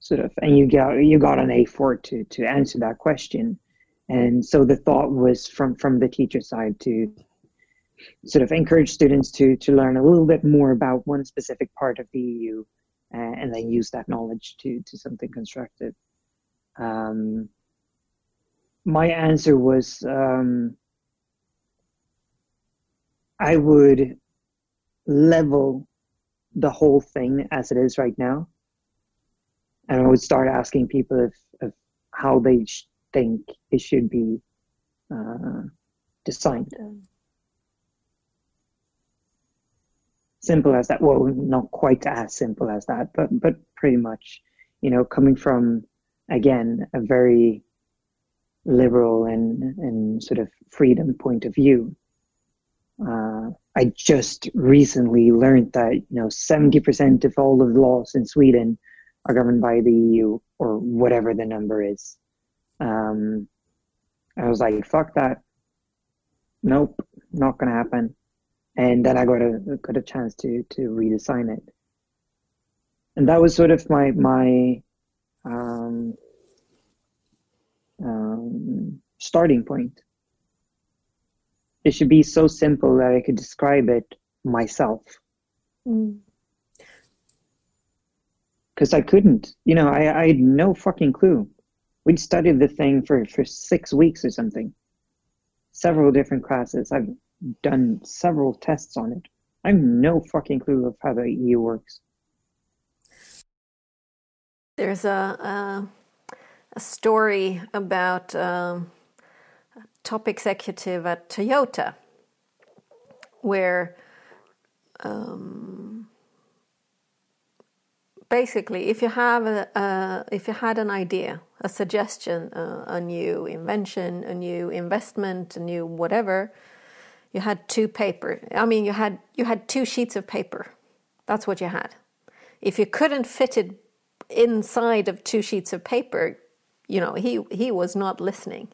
S2: Sort of, and you got you got an A it to to answer that question. And so the thought was from from the teacher side to sort of encourage students to to learn a little bit more about one specific part of the EU, uh, and then use that knowledge to to something constructive. Um, my answer was um, I would level the whole thing as it is right now, and I would start asking people if, if how they sh- think it should be uh, designed. simple as that. Well, not quite as simple as that, but but pretty much, you know, coming from again a very liberal and and sort of freedom point of view. Uh, I just recently learned that you know seventy percent of all of the laws in Sweden are governed by the EU or whatever the number is. Um, I was like, fuck that. Nope, not gonna happen and then I got a got a chance to to redesign it, and that was sort of my my um, um, starting point. It should be so simple that I could describe it myself. Because mm. I couldn't, you know, I, I had no fucking clue. We'd studied the thing for, for six weeks or something, several different classes. I've done several tests on it. I have no fucking clue of how the EU works.
S1: There's a a, a story about um, top executive at Toyota where um, basically if you have a, a, if you had an idea a suggestion uh, a new invention a new investment a new whatever you had two paper. I mean, you had you had two sheets of paper. That's what you had. If you couldn't fit it inside of two sheets of paper, you know, he he was not listening.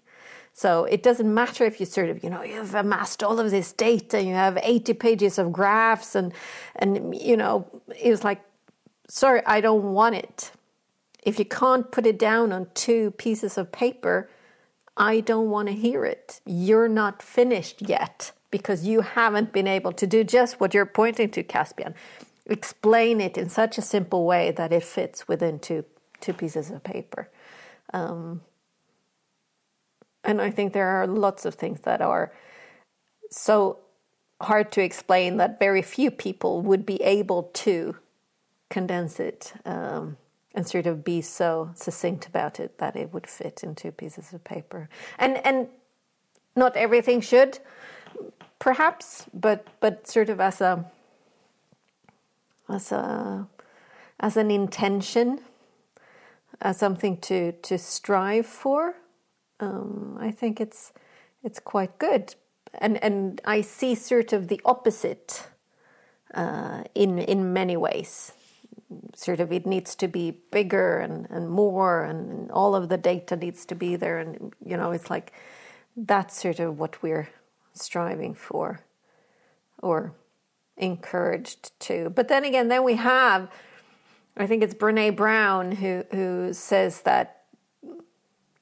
S1: So it doesn't matter if you sort of, you know, you've amassed all of this data, you have 80 pages of graphs, and and you know, it was like, sorry, I don't want it. If you can't put it down on two pieces of paper, I don't want to hear it. You're not finished yet because you haven't been able to do just what you're pointing to, Caspian. Explain it in such a simple way that it fits within two two pieces of paper. Um, and I think there are lots of things that are so hard to explain that very few people would be able to condense it um, and sort of be so succinct about it that it would fit in two pieces of paper. And and not everything should perhaps, but but sort of as a as a as an intention, as something to to strive for. Um, I think it's it's quite good, and and I see sort of the opposite uh, in in many ways. Sort of, it needs to be bigger and and more, and, and all of the data needs to be there, and you know, it's like that's sort of what we're striving for or encouraged to. But then again, then we have, I think it's Brene Brown who who says that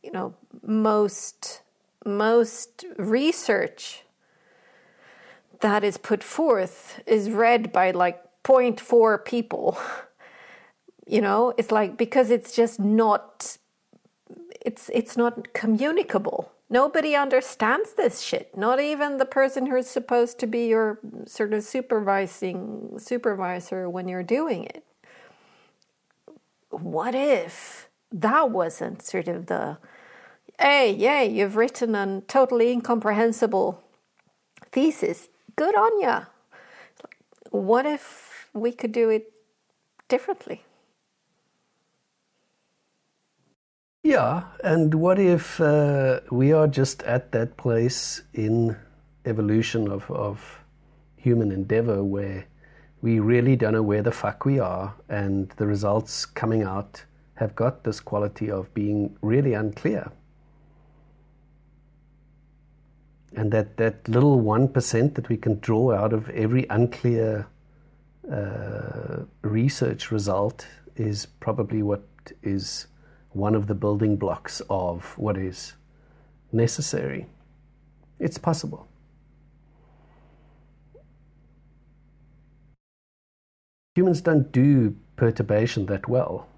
S1: you know most most research that is put forth is read by like 0.4 people. You know, it's like because it's just not it's it's not communicable. Nobody understands this shit. Not even the person who's supposed to be your sort of supervising supervisor when you're doing it. What if that wasn't sort of the hey, yay, you've written a totally incomprehensible thesis. Good on ya. What if we could do it differently?
S3: Yeah, and what if uh, we are just at that place in evolution of, of human endeavor where we really don't know where the fuck we are, and the results coming out have got this quality of being really unclear. And that, that little 1% that we can draw out of every unclear uh, research result is probably what is one of the building blocks of what is necessary. It's possible. Humans don't do perturbation that well.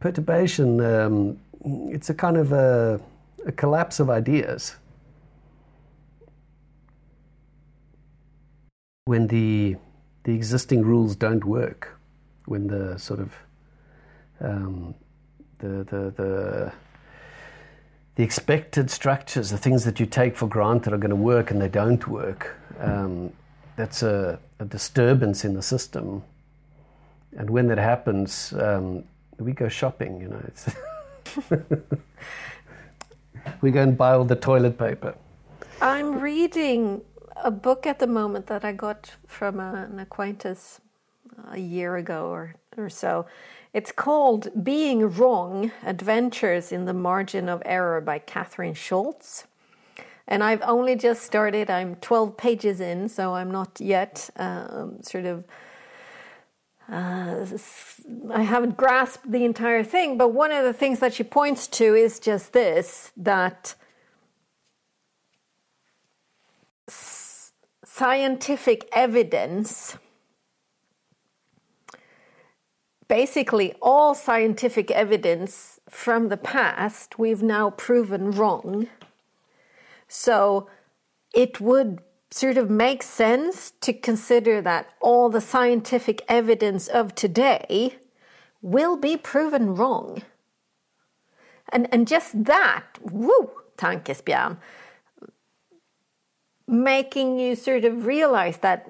S3: Perturbation, um, it's a kind of a, a collapse of ideas. When the, the existing rules don't work when the sort of um, the, the, the, the expected structures, the things that you take for granted are going to work and they don't work, um, that's a, a, disturbance in the system. And when that happens, um, we go shopping, you know. *laughs* *laughs* We go and buy all the toilet paper.
S1: I'm reading a book at the moment that I got from a, an acquaintance a year ago or, or so. It's called Being Wrong Adventures in the Margin of Error by Kathryn Schulz. And I've only just started, I'm 12 pages in, so I'm not yet um, sort of. Uh, I haven't grasped the entire thing, but one of the things that she points to is just this that scientific evidence basically all scientific evidence from the past we've now proven wrong. So it would sort of makes sense to consider that all the scientific evidence of today will be proven wrong. And, and just that, woo, tankesbjörn, making you sort of realize that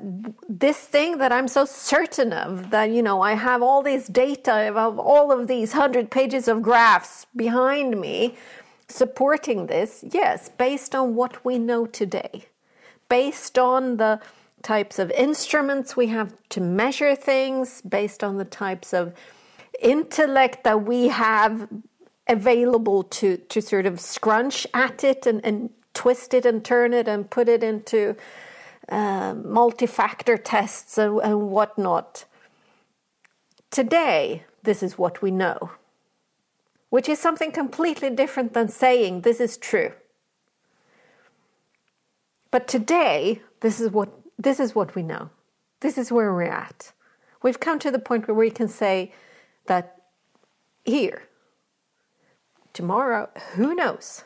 S1: this thing that I'm so certain of, that, you know, I have all this data of all of these hundred pages of graphs behind me supporting this, yes, based on what we know today, based on the types of instruments we have to measure things, based on the types of intellect that we have available to, to sort of scrunch at it and, and twist it and turn it and put it into uh, multi-factor tests and, and whatnot. Today, this is what we know, which is something completely different than saying this is true. But today, this is what this is what we know. This is where we're at. We've come to the point where we can say that here, tomorrow, who knows?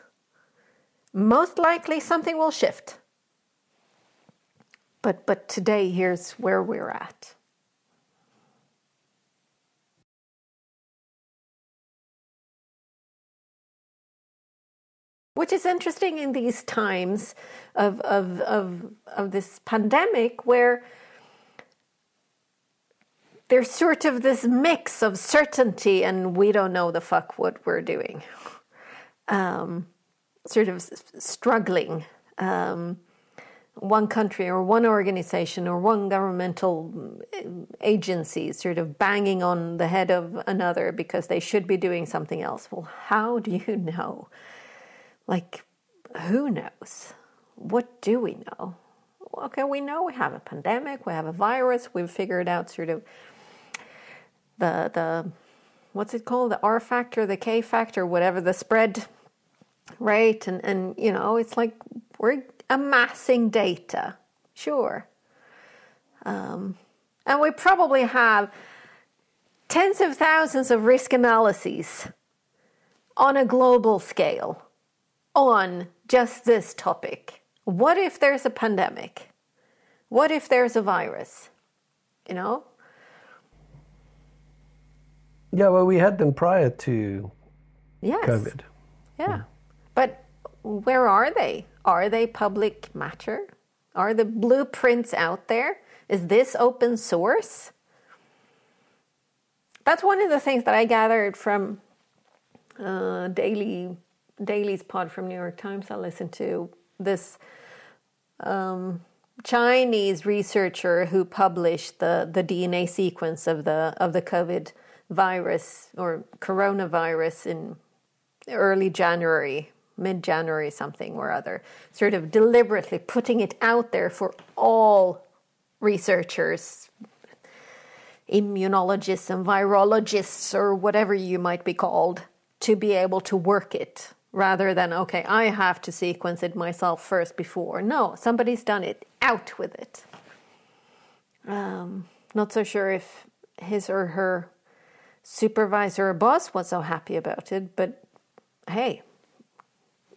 S1: most likely something will shift. But, but today, here's where we're at. Which is interesting in these times of, of, of, of this pandemic where there's sort of this mix of certainty and we don't know the fuck what we're doing. Um, sort of struggling. Um, one country or one organization or one governmental mm, agency sort of banging on the head of another because they should be doing something else. Well, how do you know? Like, who knows? What do we know? Okay, we know we have a pandemic, we have a virus, we've figured out sort of the the what's it called? The R factor, the K factor, whatever the spread rate, And and you know, it's like we're amassing data, sure, um, and we probably have tens of thousands of risk analyses on a global scale on just this topic. What if there's a pandemic? What if there's a virus? You know?
S3: Yeah, well, we had them prior to
S1: yes.
S3: COVID.
S1: Yeah. But where are they? Are they public matter? Are the blueprints out there? Is this open source? That's one of the things that I gathered from uh, Daily Daily's pod from New York Times. I listened to this um, Chinese researcher who published the, the DNA sequence of the of the COVID virus or coronavirus in early January, mid January, something or other, sort of deliberately putting it out there for all researchers, immunologists and virologists, or whatever you might be called, to be able to work it rather than, okay, I have to sequence it myself first before. No, somebody's done it. Out with it. Um, not so sure if his or her supervisor or boss was so happy about it, but hey,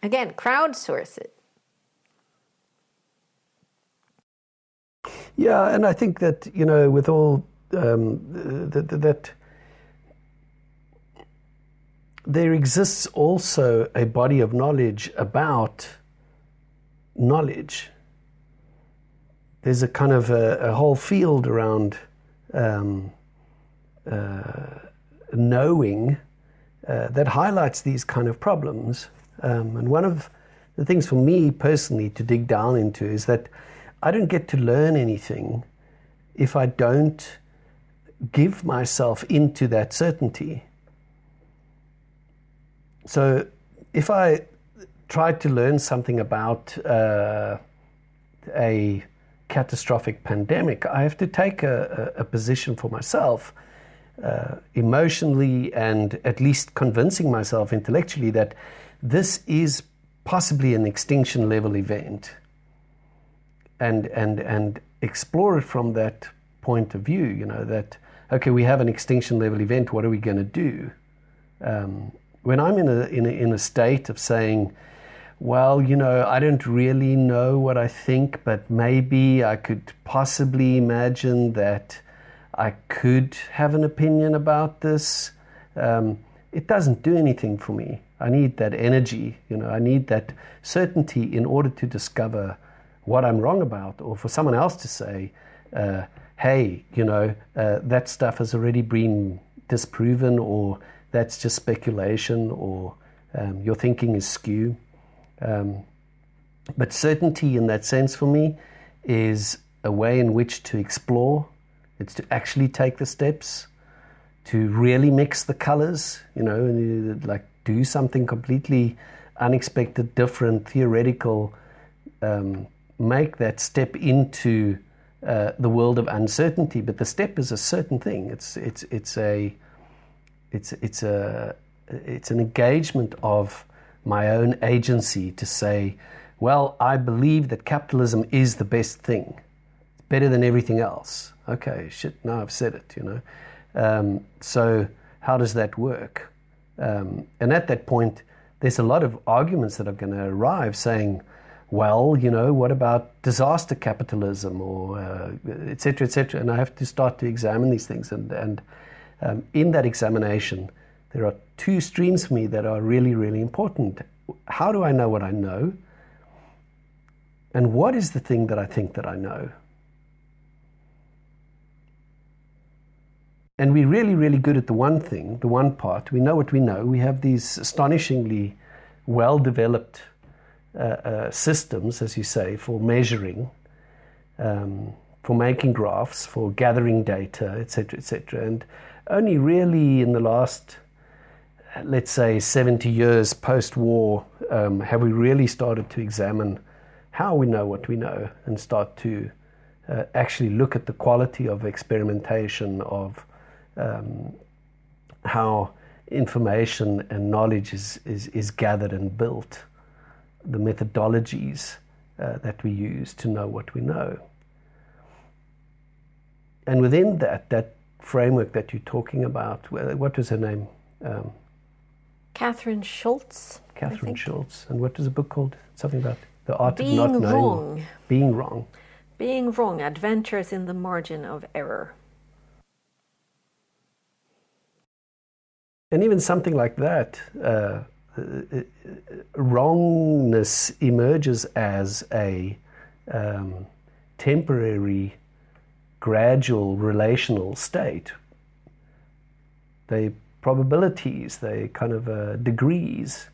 S1: again, crowdsource it.
S3: Yeah, and I think that you know, with all um, that, that there exists also a body of knowledge about knowledge. There's a kind of a, a whole field around um, uh, knowing uh, that highlights these kind of problems. Um, and one of the things for me personally to dig down into is that I don't get to learn anything if I don't give myself into that certainty. So if I tried to learn something about uh, a catastrophic pandemic, I have to take a, a, a position for myself uh, emotionally and at least convincing myself intellectually that this is possibly an extinction level event and and and explore it from that point of view you know that okay we have an extinction level event what are we going to do? Um, when i'm in a, in a in a state of saying well you know i don't really know what i think but maybe i could possibly imagine that I could have an opinion about this. Um, it doesn't do anything for me. I need that energy, you know, I need that certainty in order to discover what I'm wrong about, or for someone else to say, uh, hey, you know, uh, that stuff has already been disproven, or that's just speculation, or um, your thinking is skew. Um, but certainty in that sense for me is a way in which to explore it's to actually take the steps, to really mix the colors, you know, and like do something completely unexpected, different, theoretical, um, make that step into uh, the world of uncertainty. But the step is a certain thing. It's it's it's a it's it's a it's an engagement of my own agency to say, well, I believe that capitalism is the best thing. It's better than everything else okay, shit, now I've said it, you know. Um, so how does that work? Um, and at that point, there's a lot of arguments that are going to arrive saying, well, you know, what about disaster capitalism or uh, et cetera, et cetera? And I have to start to examine these things. And, and um, in that examination, there are two streams for me that are really, really important. How do I know what I know? And what is the thing that I think that I know? And we're really, really good at the one thing, the one part. We know what we know. We have these astonishingly well developed uh, uh, systems, as you say, for measuring, um, for making graphs, for gathering data, etc., etc. And only really in the last, let's say, 70 years post war um, have we really started to examine how we know what we know and start to uh, actually look at the quality of experimentation, of um, how information and knowledge is, is, is gathered and built, the methodologies uh, that we use to know what we know. And within that, that framework that you're talking about. What was her name? Um,
S1: Kathryn Schulz.
S3: Kathryn Schulz. And what was the book called? Something about the art
S1: Being
S3: of not knowing.
S1: wrong.
S3: Being wrong.
S1: Being wrong. Adventures in the margin of error.
S3: And even something like that, uh, wrongness emerges as a um, temporary, gradual relational state. They probabilities, they kind of uh, degrees,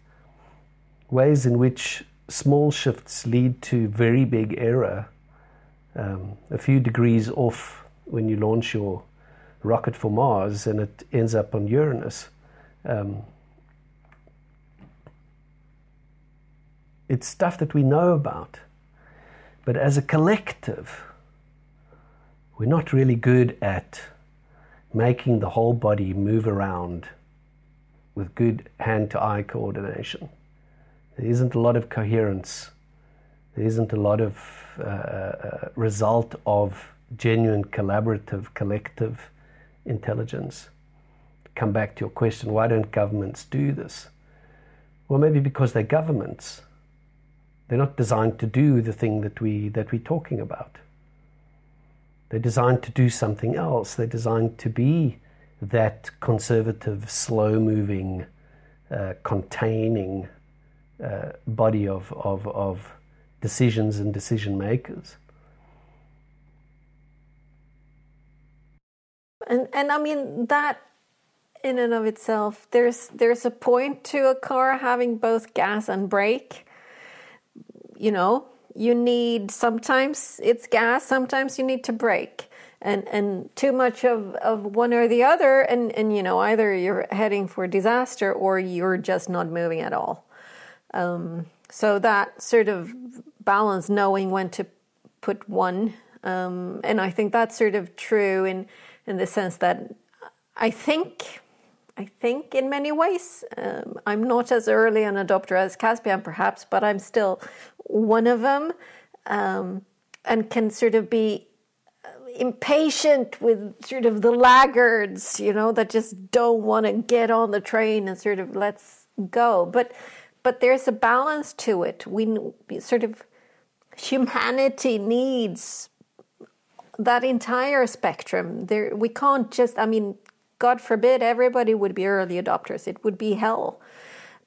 S3: ways in which small shifts lead to very big error. Um, a few degrees off when you launch your rocket for Mars and it ends up on Uranus. Um, it's stuff that we know about. But as a collective, we're not really good at making the whole body move around with good hand to eye coordination. There isn't a lot of coherence. There isn't a lot of uh, uh, result of genuine collaborative, collective intelligence. Come back to your question why don't governments do this? Well, maybe because they're governments. They're not designed to do the thing that, we, that we're talking about. They're designed to do something else. They're designed to be that conservative, slow moving, uh, containing uh, body of, of, of decisions and decision makers.
S1: And, and I mean, that in and of itself, there's, there's a point to a car having both gas and brake. You know, you need sometimes it's gas, sometimes you need to brake. And and too much of, of one or the other and, and you know, either you're heading for disaster or you're just not moving at all. Um, so that sort of balance, knowing when to put one, um, and I think that's sort of true in in the sense that I think I think in many ways. Um, I'm not as early an adopter as Caspian, perhaps, but I'm still one of them um, and can sort of be impatient with sort of the laggards, you know, that just don't want to get on the train and sort of let's go. But but there's a balance to it. We sort of humanity needs that entire spectrum. There, we can't just. I mean, God forbid everybody would be early adopters. It would be hell.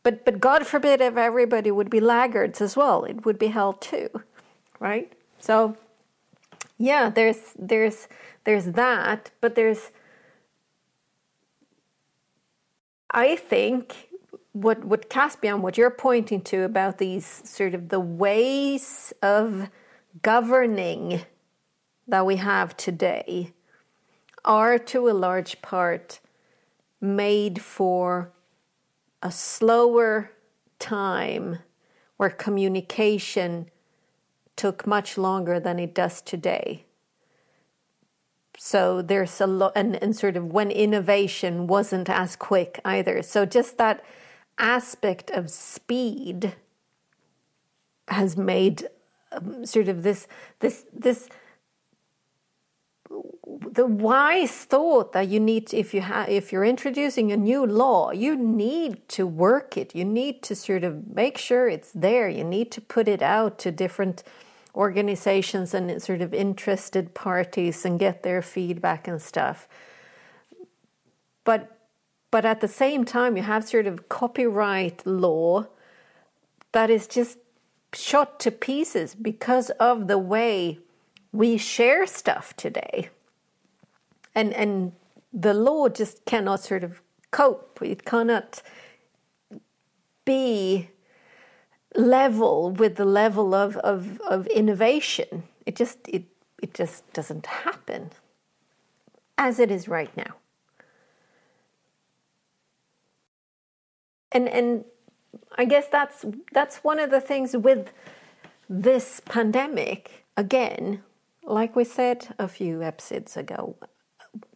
S1: But but God forbid if everybody would be laggards as well. It would be hell too, right? So yeah, there's there's there's that, but there's I think what what Caspian, what you're pointing to about these sort of the ways of governing that we have today are to a large part made for a slower time where communication took much longer than it does today. So there's a lot, and, and sort of when innovation wasn't as quick either. So just that aspect of speed has made um, sort of this this this the wise thought that you need to, if you have if you're introducing a new law you need to work it. You need to sort of make sure it's there. You need to put it out to different organizations and sort of interested parties and get their feedback and stuff. But but at the same time you have sort of copyright law that is just shot to pieces because of the way we share stuff today and and the law just cannot sort of cope. It cannot be level with the level of, of, of innovation. It just it it just doesn't happen as it is right now. And and I guess that's that's one of the things with this pandemic again like we said a few episodes ago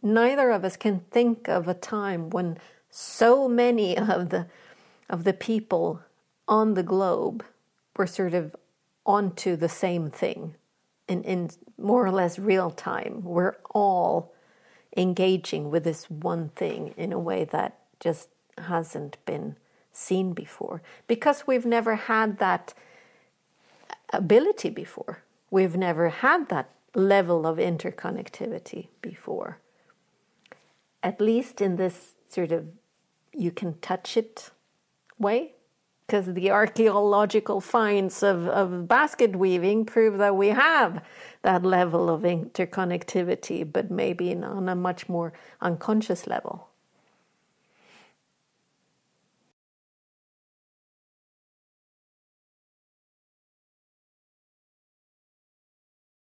S1: neither of us can think of a time when so many of the of the people on the globe were sort of onto the same thing in, in more or less real time. We're all engaging with this one thing in a way that just hasn't been seen before because we've never had that ability before. We've never had that level of interconnectivity before. At least in this sort of you can touch it way because the archaeological finds of, of basket weaving prove that we have that level of interconnectivity, but maybe on a much more unconscious level.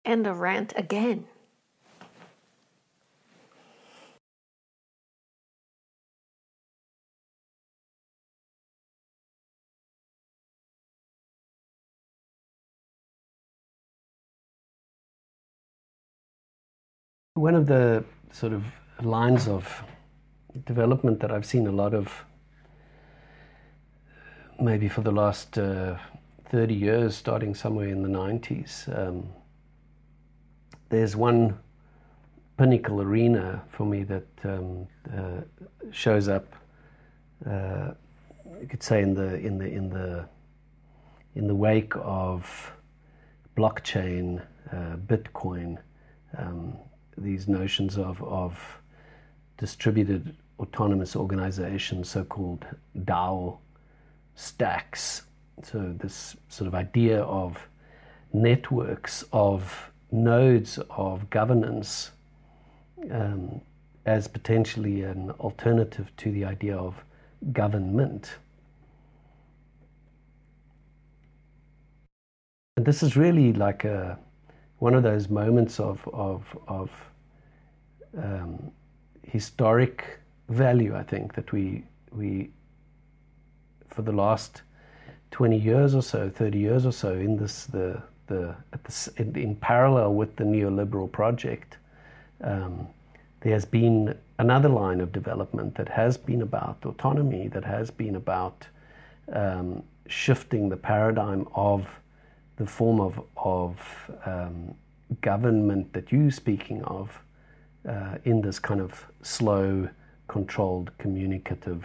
S1: End a rant again.
S3: One of the sort of lines of development that I've seen a lot of, maybe for the last uh, 30 years, starting somewhere in the 90s, um, there's one pinnacle arena for me that um, uh, shows up. Uh, you could say in the in the in the in the wake of blockchain, uh, Bitcoin. Um, these notions of, of distributed autonomous organizations, so called DAO stacks. So, this sort of idea of networks of nodes of governance um, as potentially an alternative to the idea of government. And this is really like a one of those moments of, of, of um, historic value, I think, that we, we, for the last 20 years or so, 30 years or so, in this, the, the, this, in, in, parallel with the neoliberal project, um, there has been another line of development that has been about autonomy, that has been about um, shifting the paradigm of the form of, of um, government that you're speaking of uh, in this kind of slow, controlled, communicative,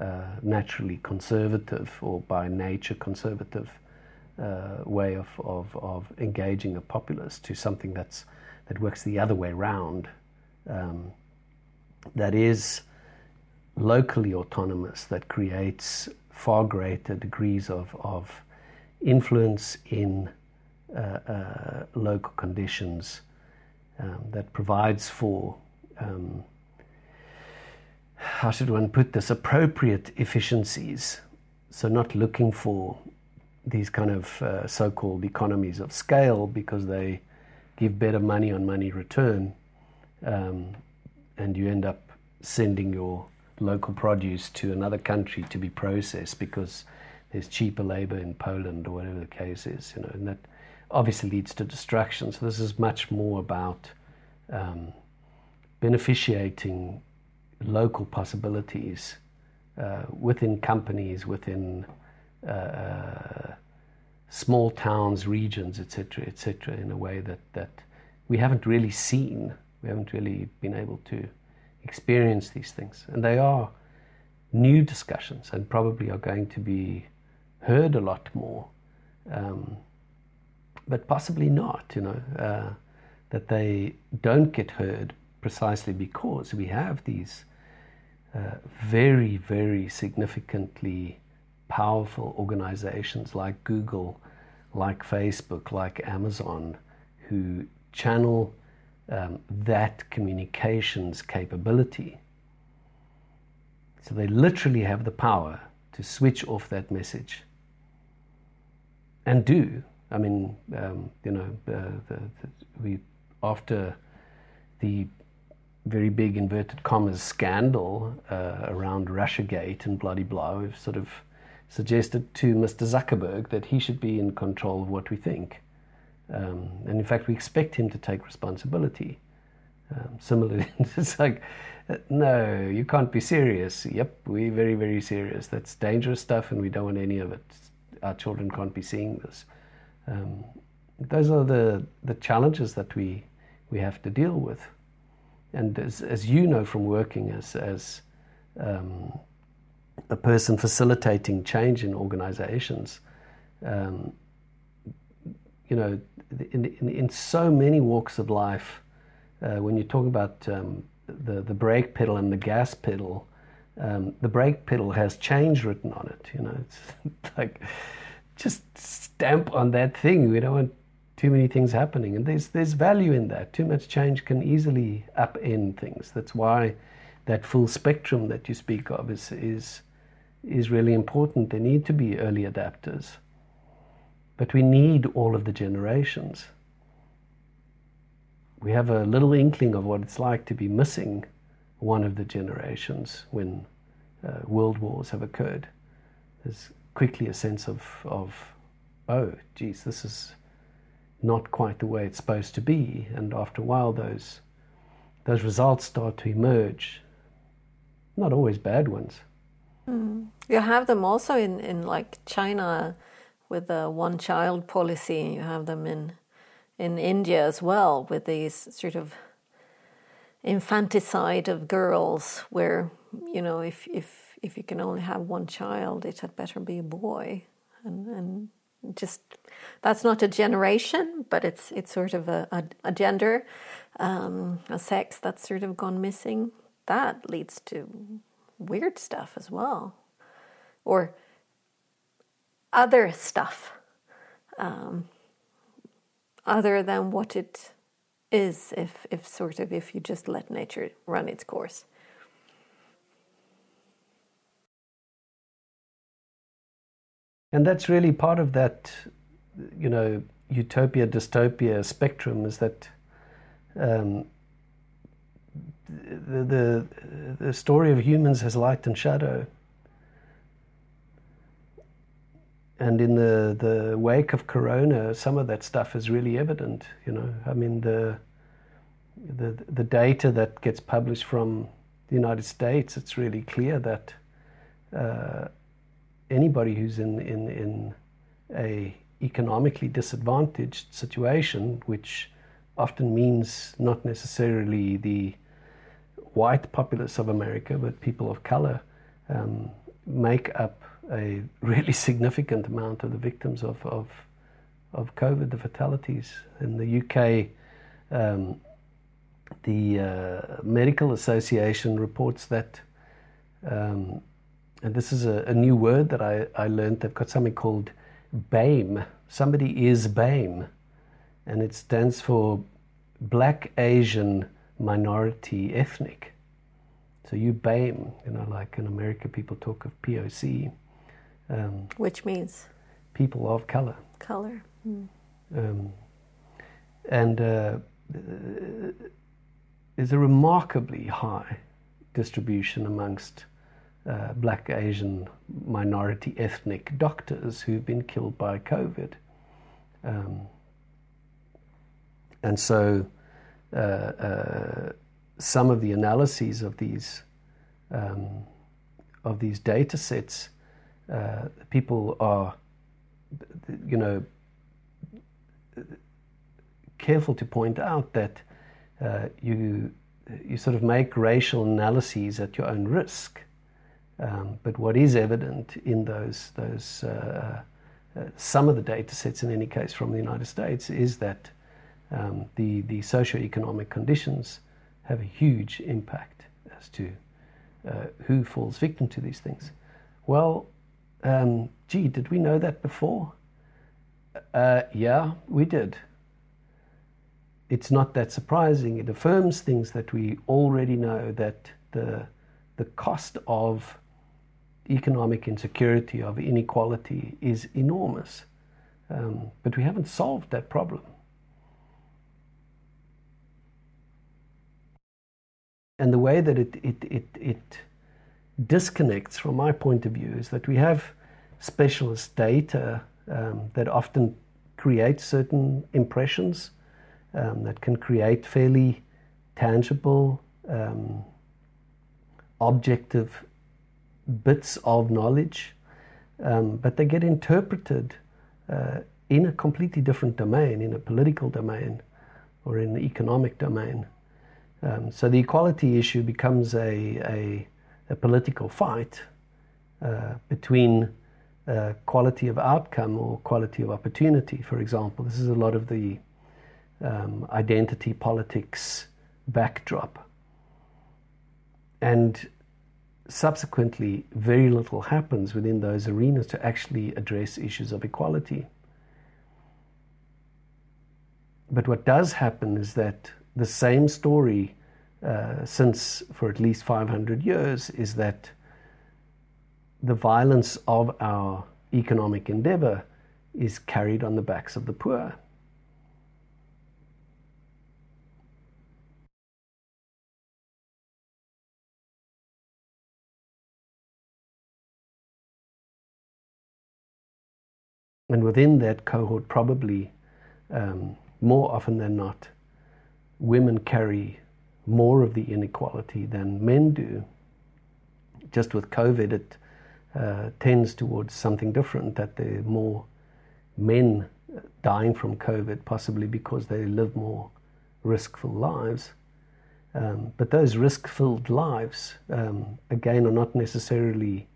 S3: uh, naturally conservative or by nature conservative uh, way of, of, of engaging a populace to something that's, that works the other way around, um, that is locally autonomous, that creates far greater degrees of, of influence in uh, uh, local conditions um, that provides for um, how should one put this appropriate efficiencies. So not looking for these kind of uh, so-called economies of scale because they give better money on money return um, and you end up sending your local produce to another country to be processed because there's cheaper labor in Poland or whatever the case is, you know, and that obviously leads to distraction. So this is much more about um, beneficiating local possibilities uh, within companies, within uh, uh small towns, regions, etc., etc., in a way that, that we haven't really seen. We haven't really been able to experience these things. And they are new discussions and probably are going to be heard a lot more. Um, but possibly not, you know, uh, that they don't get heard precisely because we have these uh, very, very significantly powerful organizations like Google, like Facebook, like Amazon, who channel um, that communications capability. So they literally have the power to switch off that message and do I mean, um, you know, the, the, we after the very big inverted commas scandal uh, around RussiaGate and bloody blah, we've sort of suggested to Mr. Zuckerberg that he should be in control of what we think. Um, and in fact, we expect him to take responsibility. Um, similarly, *laughs* it's like, uh, no, you can't be serious. Yep, we're very, very serious. That's dangerous stuff, and we don't want any of it. Our children can't be seeing this. Um, those are the, the challenges that we, we have to deal with. and as, as you know from working as, as a person facilitating change in organizations, um, you know, in, in, in, so many walks of life, uh, when you talk about um, the, the brake pedal and the gas pedal, um, the brake pedal has change written on it. You know, it's *laughs* like just stamp on that thing. We don't want too many things happening, and there's there's value in that. Too much change can easily upend things. That's why that full spectrum that you speak of is is is really important. There need to be early adapters, but we need all of the generations. We have a little inkling of what it's like to be missing one of the generations when uh, world wars have occurred. There's quickly a sense of, of, oh, geez, this is not quite the way it's supposed to be. And after a while, those, those results start to emerge. Not always bad ones.
S1: Mm. You have them also in, in like China with the one child policy. You have them in in India as well with these sort of infanticide of girls where you know if if if you can only have one child it had better be a boy and and just that's not a generation but it's it's sort of a, a, a gender um, a sex that's sort of gone missing that leads to weird stuff as well or other stuff um, other than what it is if, if sort of if you just let nature run its course.
S3: And that's really part of that, you know, utopia dystopia spectrum is that um, the, the, the story of humans has light and shadow. and in the, the wake of Corona, some of that stuff is really evident. You know, I mean the the the data that gets published from the United States, it's really clear that uh, anybody who's in in in a economically disadvantaged situation, which often means not necessarily the white populace of America, but people of color, um, make up a really *laughs* significant amount of the victims of, of, of COVID, the fatalities. In the UK, um, the uh, Medical Association reports that, um, and this is a, a, new word that I, I learned, they've got something called BAME. Somebody is BAME, and it stands for Black Asian Minority Ethnic. So you BAME, you know, like in America people talk of POC.
S1: Um, Which means?
S3: People of color.
S1: Color. Mm.
S3: Um, and uh, there's a remarkably high distribution amongst uh, black, Asian, minority ethnic doctors who've been killed by COVID. Um, and so some of the analyses of these um, of these data sets uh, people are, you know, careful to point out that uh, you you sort of make racial analyses at your own risk. Um, but what is evident in those those uh, uh, some of the data sets, in any case from the United States, is that um, the the socioeconomic conditions have a huge impact as to uh, who falls victim to these things. Well, um, gee, did we know that before? Uh, yeah, we did. It's not that surprising. It affirms things that we already know that the, the cost of economic insecurity, of inequality, is enormous. Um, but we haven't solved that problem. And the way that it, it, it, it disconnects from my point of view is that we have specialist data um, that often create certain impressions um, that can create fairly tangible, um, objective bits of knowledge, um, but they get interpreted uh, in a completely different domain, in a political domain or in the economic domain. Um, so the equality issue becomes a, a, a political fight uh, between uh, quality of outcome or quality of opportunity, for example. This is a lot of the um, identity politics backdrop. And subsequently, very little happens within those arenas to actually address issues of equality. But what does happen is that the same story uh, since for at least 500 years is that the violence of our economic endeavor is carried on the backs of the poor. And within that cohort, probably um, more often than not, women carry more of the inequality than men do. Just with COVID, it uh, tends towards something different, that there are more men dying from COVID, possibly because they live more risk-filled lives. Um, but those risk-filled lives, um, again, are not necessarily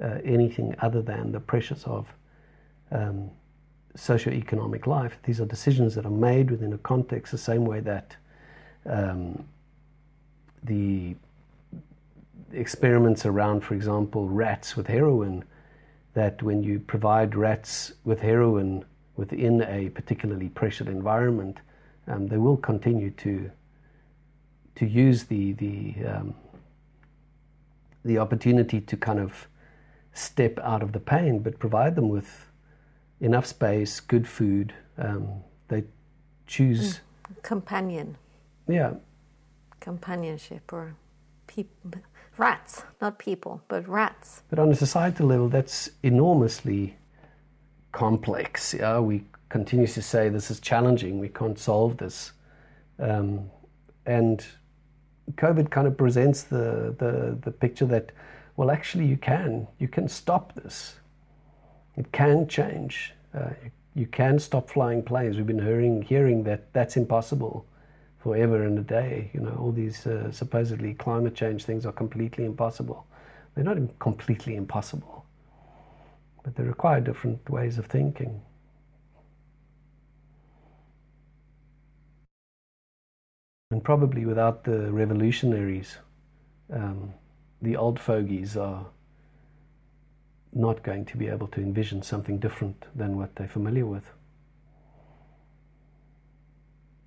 S3: uh, anything other than the pressures of um, socioeconomic life. These are decisions that are made within a context, the same way that um, the experiments around, for example, rats with heroin, that when you provide rats with heroin within a particularly pressured environment, um, they will continue to to use the the um, the opportunity to kind of step out of the pain, but provide them with enough space, good food. Um, they choose
S1: mm. companion.
S3: Yeah,
S1: companionship or people, rats, not people, but rats.
S3: But on a societal level, that's enormously complex. Yeah, we continue to say this is challenging. We can't solve this, um, and COVID kind of presents the, the the picture that well, actually, you can you can stop this. It can change. Uh, you, you, can stop flying planes. We've been hearing hearing that that's impossible forever and a day. You know, all these uh, supposedly climate change things are completely impossible. They're not completely impossible, but they require different ways of thinking. And probably without the revolutionaries, um, the old fogies are not going to be able to envision something different than what they're familiar with.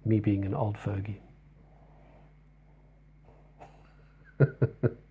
S3: Me being an old fogey. *laughs*